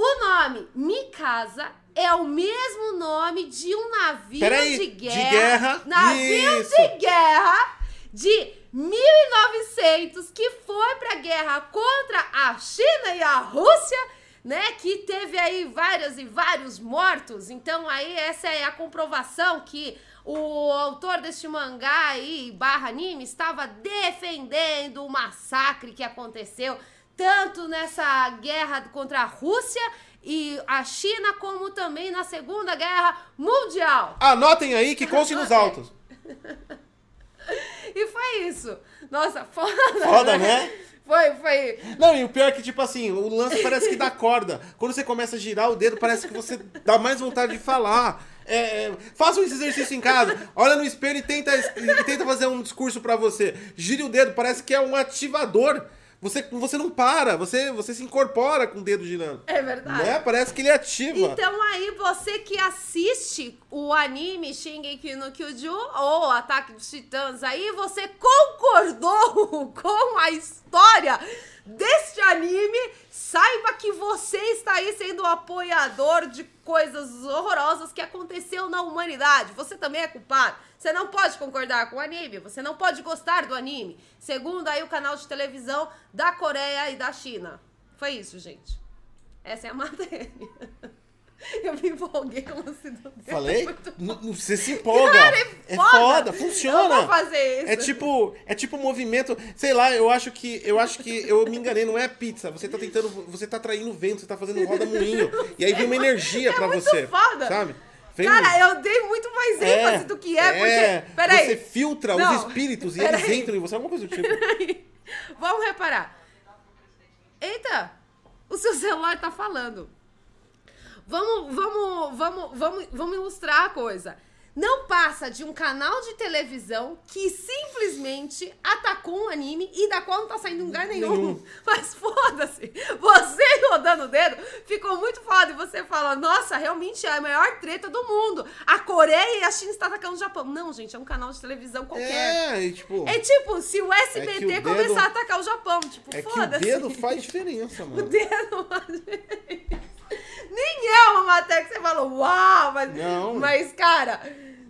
S2: O nome Mikasa é o mesmo nome de um navio
S1: Peraí,
S2: de guerra.
S1: De guerra.
S2: Navio
S1: Isso.
S2: de guerra de 1900 que foi pra guerra contra a China e a Rússia, né? Que teve aí vários e vários mortos. Então aí essa é a comprovação que o autor deste mangá aí, barra anime, estava defendendo o massacre que aconteceu tanto nessa guerra contra a Rússia e a China, como também na Segunda Guerra Mundial.
S1: Anotem aí que conste nos autos.
S2: e foi isso. Nossa, foda.
S1: Foda, né?
S2: Foi, foi.
S1: Não, e o pior é que, tipo assim, o lance parece que dá corda. Quando você começa a girar o dedo, parece que você dá mais vontade de falar. É, é, faça esse exercício em casa. Olha no espelho e tenta, e tenta fazer um discurso para você. Gire o dedo, parece que é um ativador. Você, você não para, você, você se incorpora com o dedo girando.
S2: É verdade.
S1: Né? Parece que ele ativa.
S2: Então aí você que assiste o anime Shingeki no Kyuju ou Ataque dos Titãs aí, você concordou com a história deste anime, saiba que você está aí sendo um apoiador de coisas horrorosas que aconteceu na humanidade. Você também é culpado. Você não pode concordar com o anime, você não pode gostar do anime. Segundo aí o canal de televisão da Coreia e da China. Foi isso, gente. Essa é a matéria. Eu me empolguei com o lance do
S1: Falei? Você se empolga. Cara, é, é foda. é foda, funciona. Eu
S2: vou fazer isso.
S1: É tipo, é tipo movimento, sei lá, eu acho que eu acho que eu me enganei, não é pizza. Você tá tentando, você tá traindo vento, você tá fazendo roda moinho. E aí vem uma energia é para você.
S2: Foda.
S1: Sabe?
S2: Vem Cara, eu dei muito mais é, ênfase é, do que é, é porque. Peraí.
S1: Você filtra não, os espíritos e eles aí. entram em você. Alguma coisa do tipo. Peraí.
S2: Vamos reparar. Eita! O seu celular tá falando. Vamos, vamos, vamos, vamos, vamos ilustrar a coisa não passa de um canal de televisão que simplesmente atacou um anime e da qual não tá saindo lugar nenhum. nenhum. Mas foda-se. Você rodando o dedo ficou muito foda. E você fala, nossa, realmente é a maior treta do mundo. A Coreia e a China estão atacando o Japão. Não, gente, é um canal de televisão qualquer.
S1: É, e, tipo...
S2: É tipo, se o SBT é o dedo... começar a atacar o Japão. Tipo,
S1: é
S2: foda-se.
S1: o dedo faz diferença, mano.
S2: O dedo faz diferença. É uma matéria que você falou, uau, mas,
S1: Não.
S2: mas cara,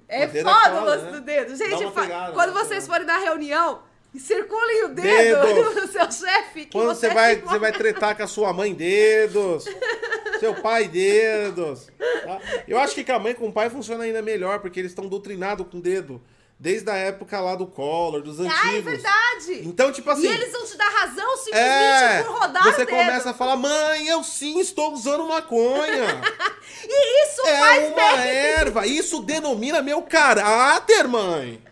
S2: é, é foda o lance né? do dedo. Gente, pegada, quando né? vocês forem na reunião, circulem o dedo, no seu chefe.
S1: Quando você, vai, você vai tretar com a sua mãe, dedos. seu pai, dedos. Tá? Eu acho que com a mãe e com o pai funciona ainda melhor, porque eles estão doutrinados com o dedo. Desde a época lá do Collor, dos antigos. Ah, é
S2: verdade.
S1: Então, tipo assim. E
S2: eles vão te dar razão simplesmente é, por rodar
S1: Você começa a falar, mãe, eu sim estou usando maconha.
S2: e isso
S1: é
S2: faz
S1: uma bem. erva. Isso denomina meu caráter, mãe.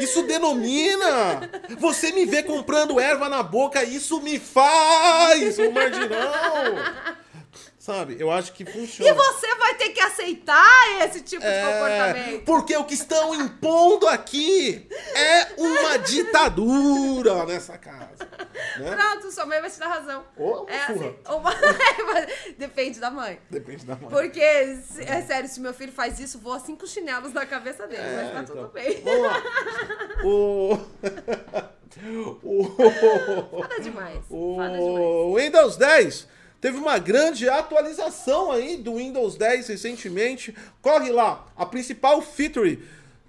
S1: Isso denomina. Você me vê comprando erva na boca, isso me faz um marginal. Sabe? Eu acho que funciona.
S2: E você vai ter que aceitar esse tipo é, de comportamento.
S1: Porque o que estão impondo aqui é uma ditadura nessa casa. Né?
S2: Pronto, sua mãe vai te dar razão.
S1: Ou
S2: é
S1: assim,
S2: uma... Depende da mãe.
S1: Depende da mãe.
S2: Porque, é sério, se meu filho faz isso, voa cinco chinelos na cabeça dele. É, mas tá então. tudo bem.
S1: Vamos lá. o...
S2: o... Foda demais.
S1: O
S2: Foda demais.
S1: Windows 10 Teve uma grande atualização aí do Windows 10 recentemente. Corre lá, a principal feature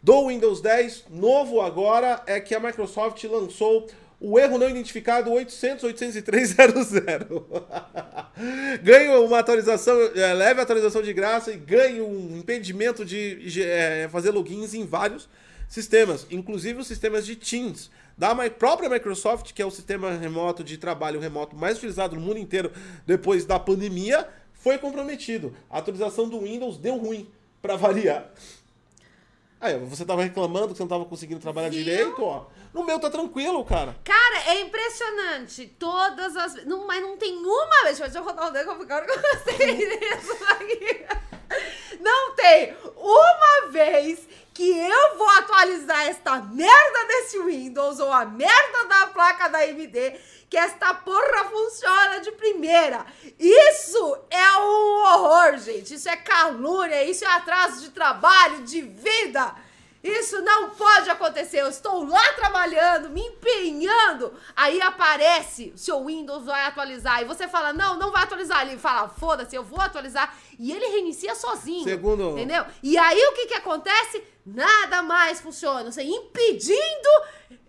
S1: do Windows 10 novo agora é que a Microsoft lançou o erro não identificado 800 803 00. ganho uma atualização, é, leve atualização de graça e ganho um impedimento de é, fazer logins em vários sistemas, inclusive os sistemas de Teams da própria Microsoft, que é o sistema remoto de trabalho remoto mais utilizado no mundo inteiro depois da pandemia, foi comprometido. A atualização do Windows deu ruim, para variar. Aí, você tava reclamando que você não tava conseguindo trabalhar Viu? direito, ó. No meu tá tranquilo, cara.
S2: Cara, é impressionante. Todas as Não, mas não tem uma vez. Deixa eu rodar o dedo agora que eu gostei disso aqui. Não tem uma vez que eu vou atualizar esta merda desse Windows ou a merda da placa da AMD que esta porra funciona de primeira. Isso é um horror, gente. Isso é calúnia, isso é atraso de trabalho, de vida. Isso não pode acontecer. Eu estou lá trabalhando, me empenhando. Aí aparece, o seu Windows vai atualizar. E você fala, não, não vai atualizar. Ele fala, foda-se, eu vou atualizar. E ele reinicia sozinho.
S1: Segundo.
S2: Entendeu? E aí o que, que acontece? Nada mais funciona. Você impedindo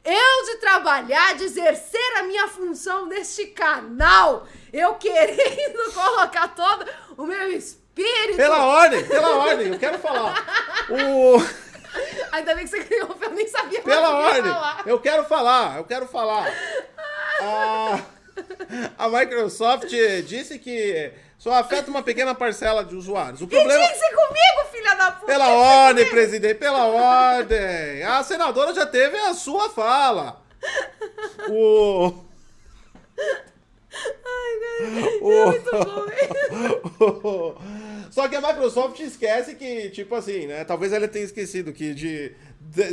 S2: eu de trabalhar, de exercer a minha função neste canal. Eu querendo colocar todo o meu espírito.
S1: Pela ordem, pela ordem, eu quero falar. O.
S2: Ainda bem que você ganhou, eu nem sabia
S1: Pela ordem, falar. eu quero falar, eu quero falar. A, a Microsoft disse que só afeta uma pequena parcela de usuários. O problema...
S2: E disse comigo, filha da puta!
S1: Pela ordem, presidente, pela ordem. A senadora já teve a sua fala. O...
S2: Ai, cara, o... é muito
S1: bom. Só que a Microsoft esquece que, tipo assim, né? Talvez ela tenha esquecido que de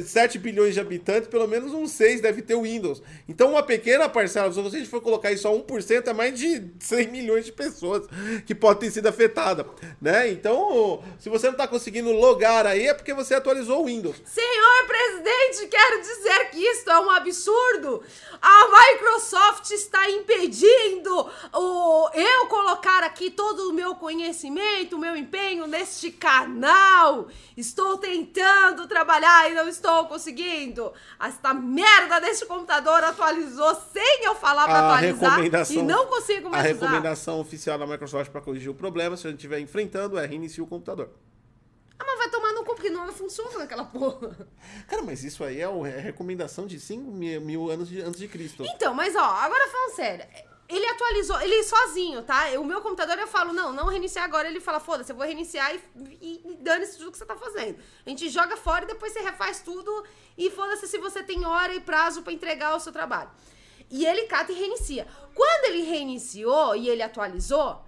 S1: 7 bilhões de habitantes, pelo menos uns 6 deve ter o Windows. Então, uma pequena parcela, se gente for colocar isso a 1%, é mais de 100 milhões de pessoas que podem ter sido afetadas, né? Então, se você não está conseguindo logar aí, é porque você atualizou o Windows.
S2: Senhor presidente, quero dizer que isso é um absurdo. A Microsoft está impedindo o eu colocar aqui todo o meu conhecimento, o meu empenho neste canal. Estou tentando trabalhar e não estou conseguindo. Esta merda desse computador atualizou sem eu falar para atualizar e não consigo mais
S1: A usar. recomendação oficial da Microsoft para corrigir o problema, se a gente estiver enfrentando, é reiniciar o computador.
S2: Ah, mas vai tomar no cu, porque não funciona naquela porra.
S1: Cara, mas isso aí é a é recomendação de 5 mil, mil anos de, antes de Cristo.
S2: Então, mas ó, agora falando sério ele atualizou, ele sozinho, tá? O meu computador eu falo, não, não reiniciar agora. Ele fala, foda-se, eu vou reiniciar e, e, e dane-se tudo que você tá fazendo. A gente joga fora e depois você refaz tudo e foda-se se você tem hora e prazo para entregar o seu trabalho. E ele cata e reinicia. Quando ele reiniciou e ele atualizou,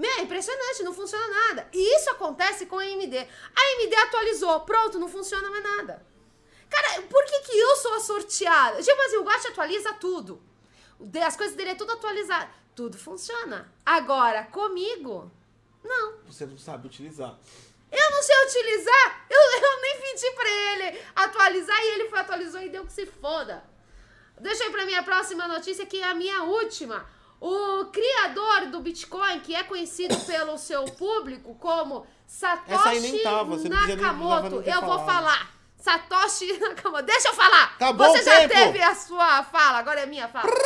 S2: é impressionante, não funciona nada. E isso acontece com a AMD. A AMD atualizou, pronto, não funciona mais nada. Cara, por que, que eu sou a sorteada? Tipo assim, o Guache atualiza tudo. As coisas dele é tudo atualizado. Tudo funciona. Agora, comigo, não.
S1: Você não sabe utilizar.
S2: Eu não sei utilizar. Eu, eu nem pedi pra ele atualizar e ele foi atualizou e deu que se foda. Deixa aí pra minha próxima notícia, que é a minha última. O criador do Bitcoin, que é conhecido pelo seu público como Satoshi Nakamoto, eu vou falar. Satoshi Nakamoto. Deixa eu falar!
S1: Tá
S2: Você já tempo. teve a sua fala, agora é minha fala.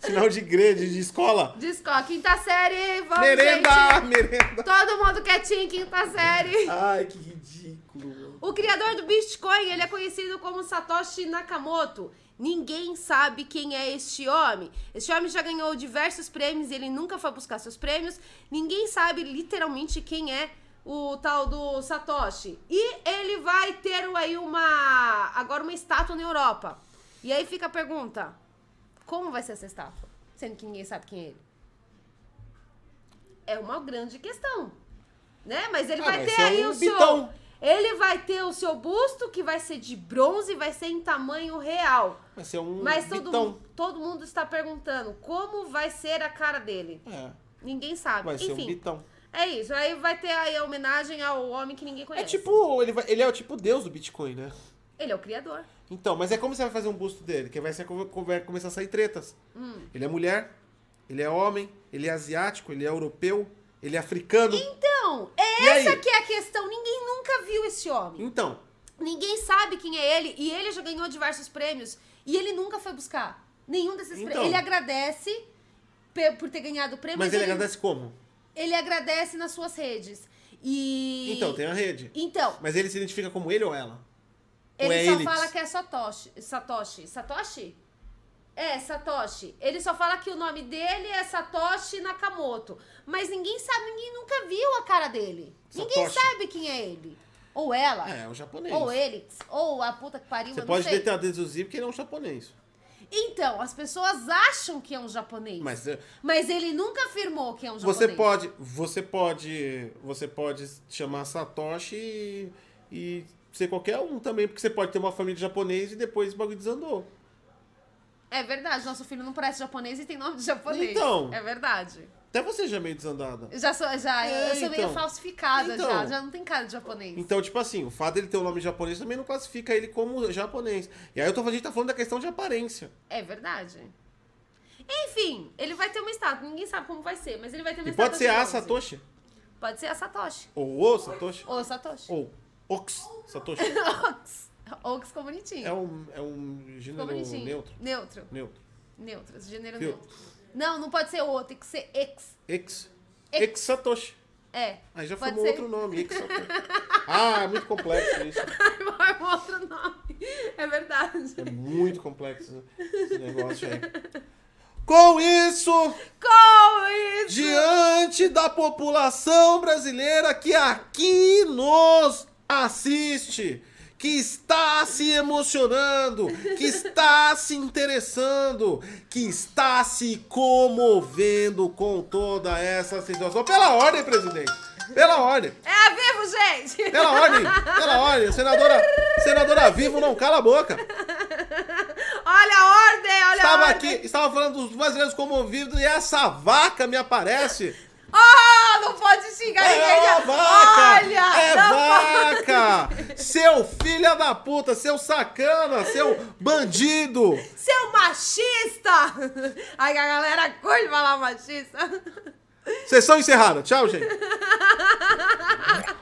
S1: Sinal de igreja, de escola.
S2: De escola. Quinta série, vamos,
S1: merenda,
S2: gente.
S1: Merenda,
S2: Todo mundo quietinho, quinta série.
S1: Ai, que ridículo.
S2: O criador do Bitcoin, ele é conhecido como Satoshi Nakamoto. Ninguém sabe quem é este homem. Este homem já ganhou diversos prêmios e ele nunca foi buscar seus prêmios. Ninguém sabe literalmente quem é o tal do Satoshi. E ele vai ter aí uma agora uma estátua na Europa. E aí fica a pergunta: como vai ser essa estátua? Sendo que ninguém sabe quem é ele. É uma grande questão, né? Mas ele ah, vai, vai ter aí um o seu ele vai ter o seu busto, que vai ser de bronze, vai ser em tamanho real.
S1: Vai ser um
S2: Mas todo, mundo, todo mundo está perguntando como vai ser a cara dele.
S1: É.
S2: Ninguém sabe.
S1: Vai
S2: Enfim,
S1: ser um bitão.
S2: É isso. Aí vai ter aí a homenagem ao homem que ninguém conhece.
S1: É tipo, ele, vai, ele é o tipo deus do Bitcoin, né?
S2: Ele é o criador.
S1: Então, mas é como você vai fazer um busto dele? Que vai, ser, vai começar a sair tretas.
S2: Hum.
S1: Ele é mulher, ele é homem, ele é asiático, ele é europeu, ele é africano.
S2: Então, é essa que é a questão. Ninguém nunca viu esse homem.
S1: Então,
S2: Ninguém sabe quem é ele. E ele já ganhou diversos prêmios. E ele nunca foi buscar nenhum desses
S1: Então.
S2: prêmios. Ele agradece por ter ganhado o prêmio.
S1: Mas ele agradece como?
S2: Ele agradece nas suas redes. E.
S1: Então, tem a rede.
S2: Então,
S1: Mas ele se identifica como ele ou ela? Ou
S2: ele
S1: é
S2: só
S1: elites?
S2: fala que é Satoshi. Satoshi. Satoshi? É, Satoshi. Ele só fala que o nome dele é Satoshi Nakamoto. Mas ninguém sabe, ninguém nunca viu a cara dele. Ninguém
S1: Satoshi.
S2: sabe quem é ele. Ou ela.
S1: É, é um japonês.
S2: Ou ele. Ou a puta que pariu,
S1: Você pode tentar deduzir porque ele é um japonês.
S2: Então, as pessoas acham que é um japonês.
S1: Mas é,
S2: Mas ele nunca afirmou que é um japonês.
S1: você pode, você pode, você pode chamar Satoshi e, e ser qualquer um também, porque você pode ter uma família japonesa e depois o bagulho desandou.
S2: É verdade, nosso filho não parece japonês e tem nome de japonês.
S1: Então.
S2: É verdade.
S1: Até você já é meio desandada.
S2: Já sou, já,
S1: É,
S2: eu sou meio
S1: então.
S2: falsificada
S1: Então.
S2: já. Já não tem cara de japonês.
S1: Então, tipo assim, o fato dele ter o nome japonês também não classifica ele como japonês. E aí eu tô, a gente tá falando da questão de aparência.
S2: É verdade. Enfim, ele vai ter uma estátua. Ninguém sabe como vai ser, mas ele vai ter uma
S1: E
S2: estátua.
S1: pode ser a. Satoshi.
S2: Pode ser a Satoshi.
S1: Ou o Satoshi.
S2: Ou Satoshi.
S1: Ou Ox Satoshi.
S2: Ox. Ox ficou bonitinho.
S1: É um, é um gênero neutro.
S2: Neutro.
S1: Neutro.
S2: Neutro. Gênero
S1: Viu?
S2: neutro. Não, não pode ser o, tem que ser X.
S1: Ex.
S2: Ex.
S1: Ex Satoshi.
S2: É.
S1: Aí já formou
S2: ser.
S1: outro nome. Ex Satoshi. Ah, é muito complexo isso.
S2: Um outro nome. É verdade.
S1: É muito complexo esse negócio aí. Com isso,
S2: Com isso!
S1: diante da população brasileira que aqui nos assiste, que está se emocionando, que está se interessando, que está se comovendo com toda essa situação. Pela ordem, presidente. Pela ordem.
S2: É a vivo, gente!
S1: Pela ordem. Pela ordem. Senadora, senadora Vivo, não cala a boca.
S2: Olha a ordem, olha
S1: Estava
S2: a
S1: aqui,
S2: ordem!
S1: estava falando dos brasileiros comovidos e essa vaca me aparece.
S2: Ah, não pode xingar
S1: É
S2: ninguém!
S1: uma vaca!
S2: Olha!
S1: é vaca! Seu filho da puta, seu sacana, seu bandido!
S2: Seu machista! Aí a galera curte falar machista.
S1: Sessão encerrada. Tchau, gente.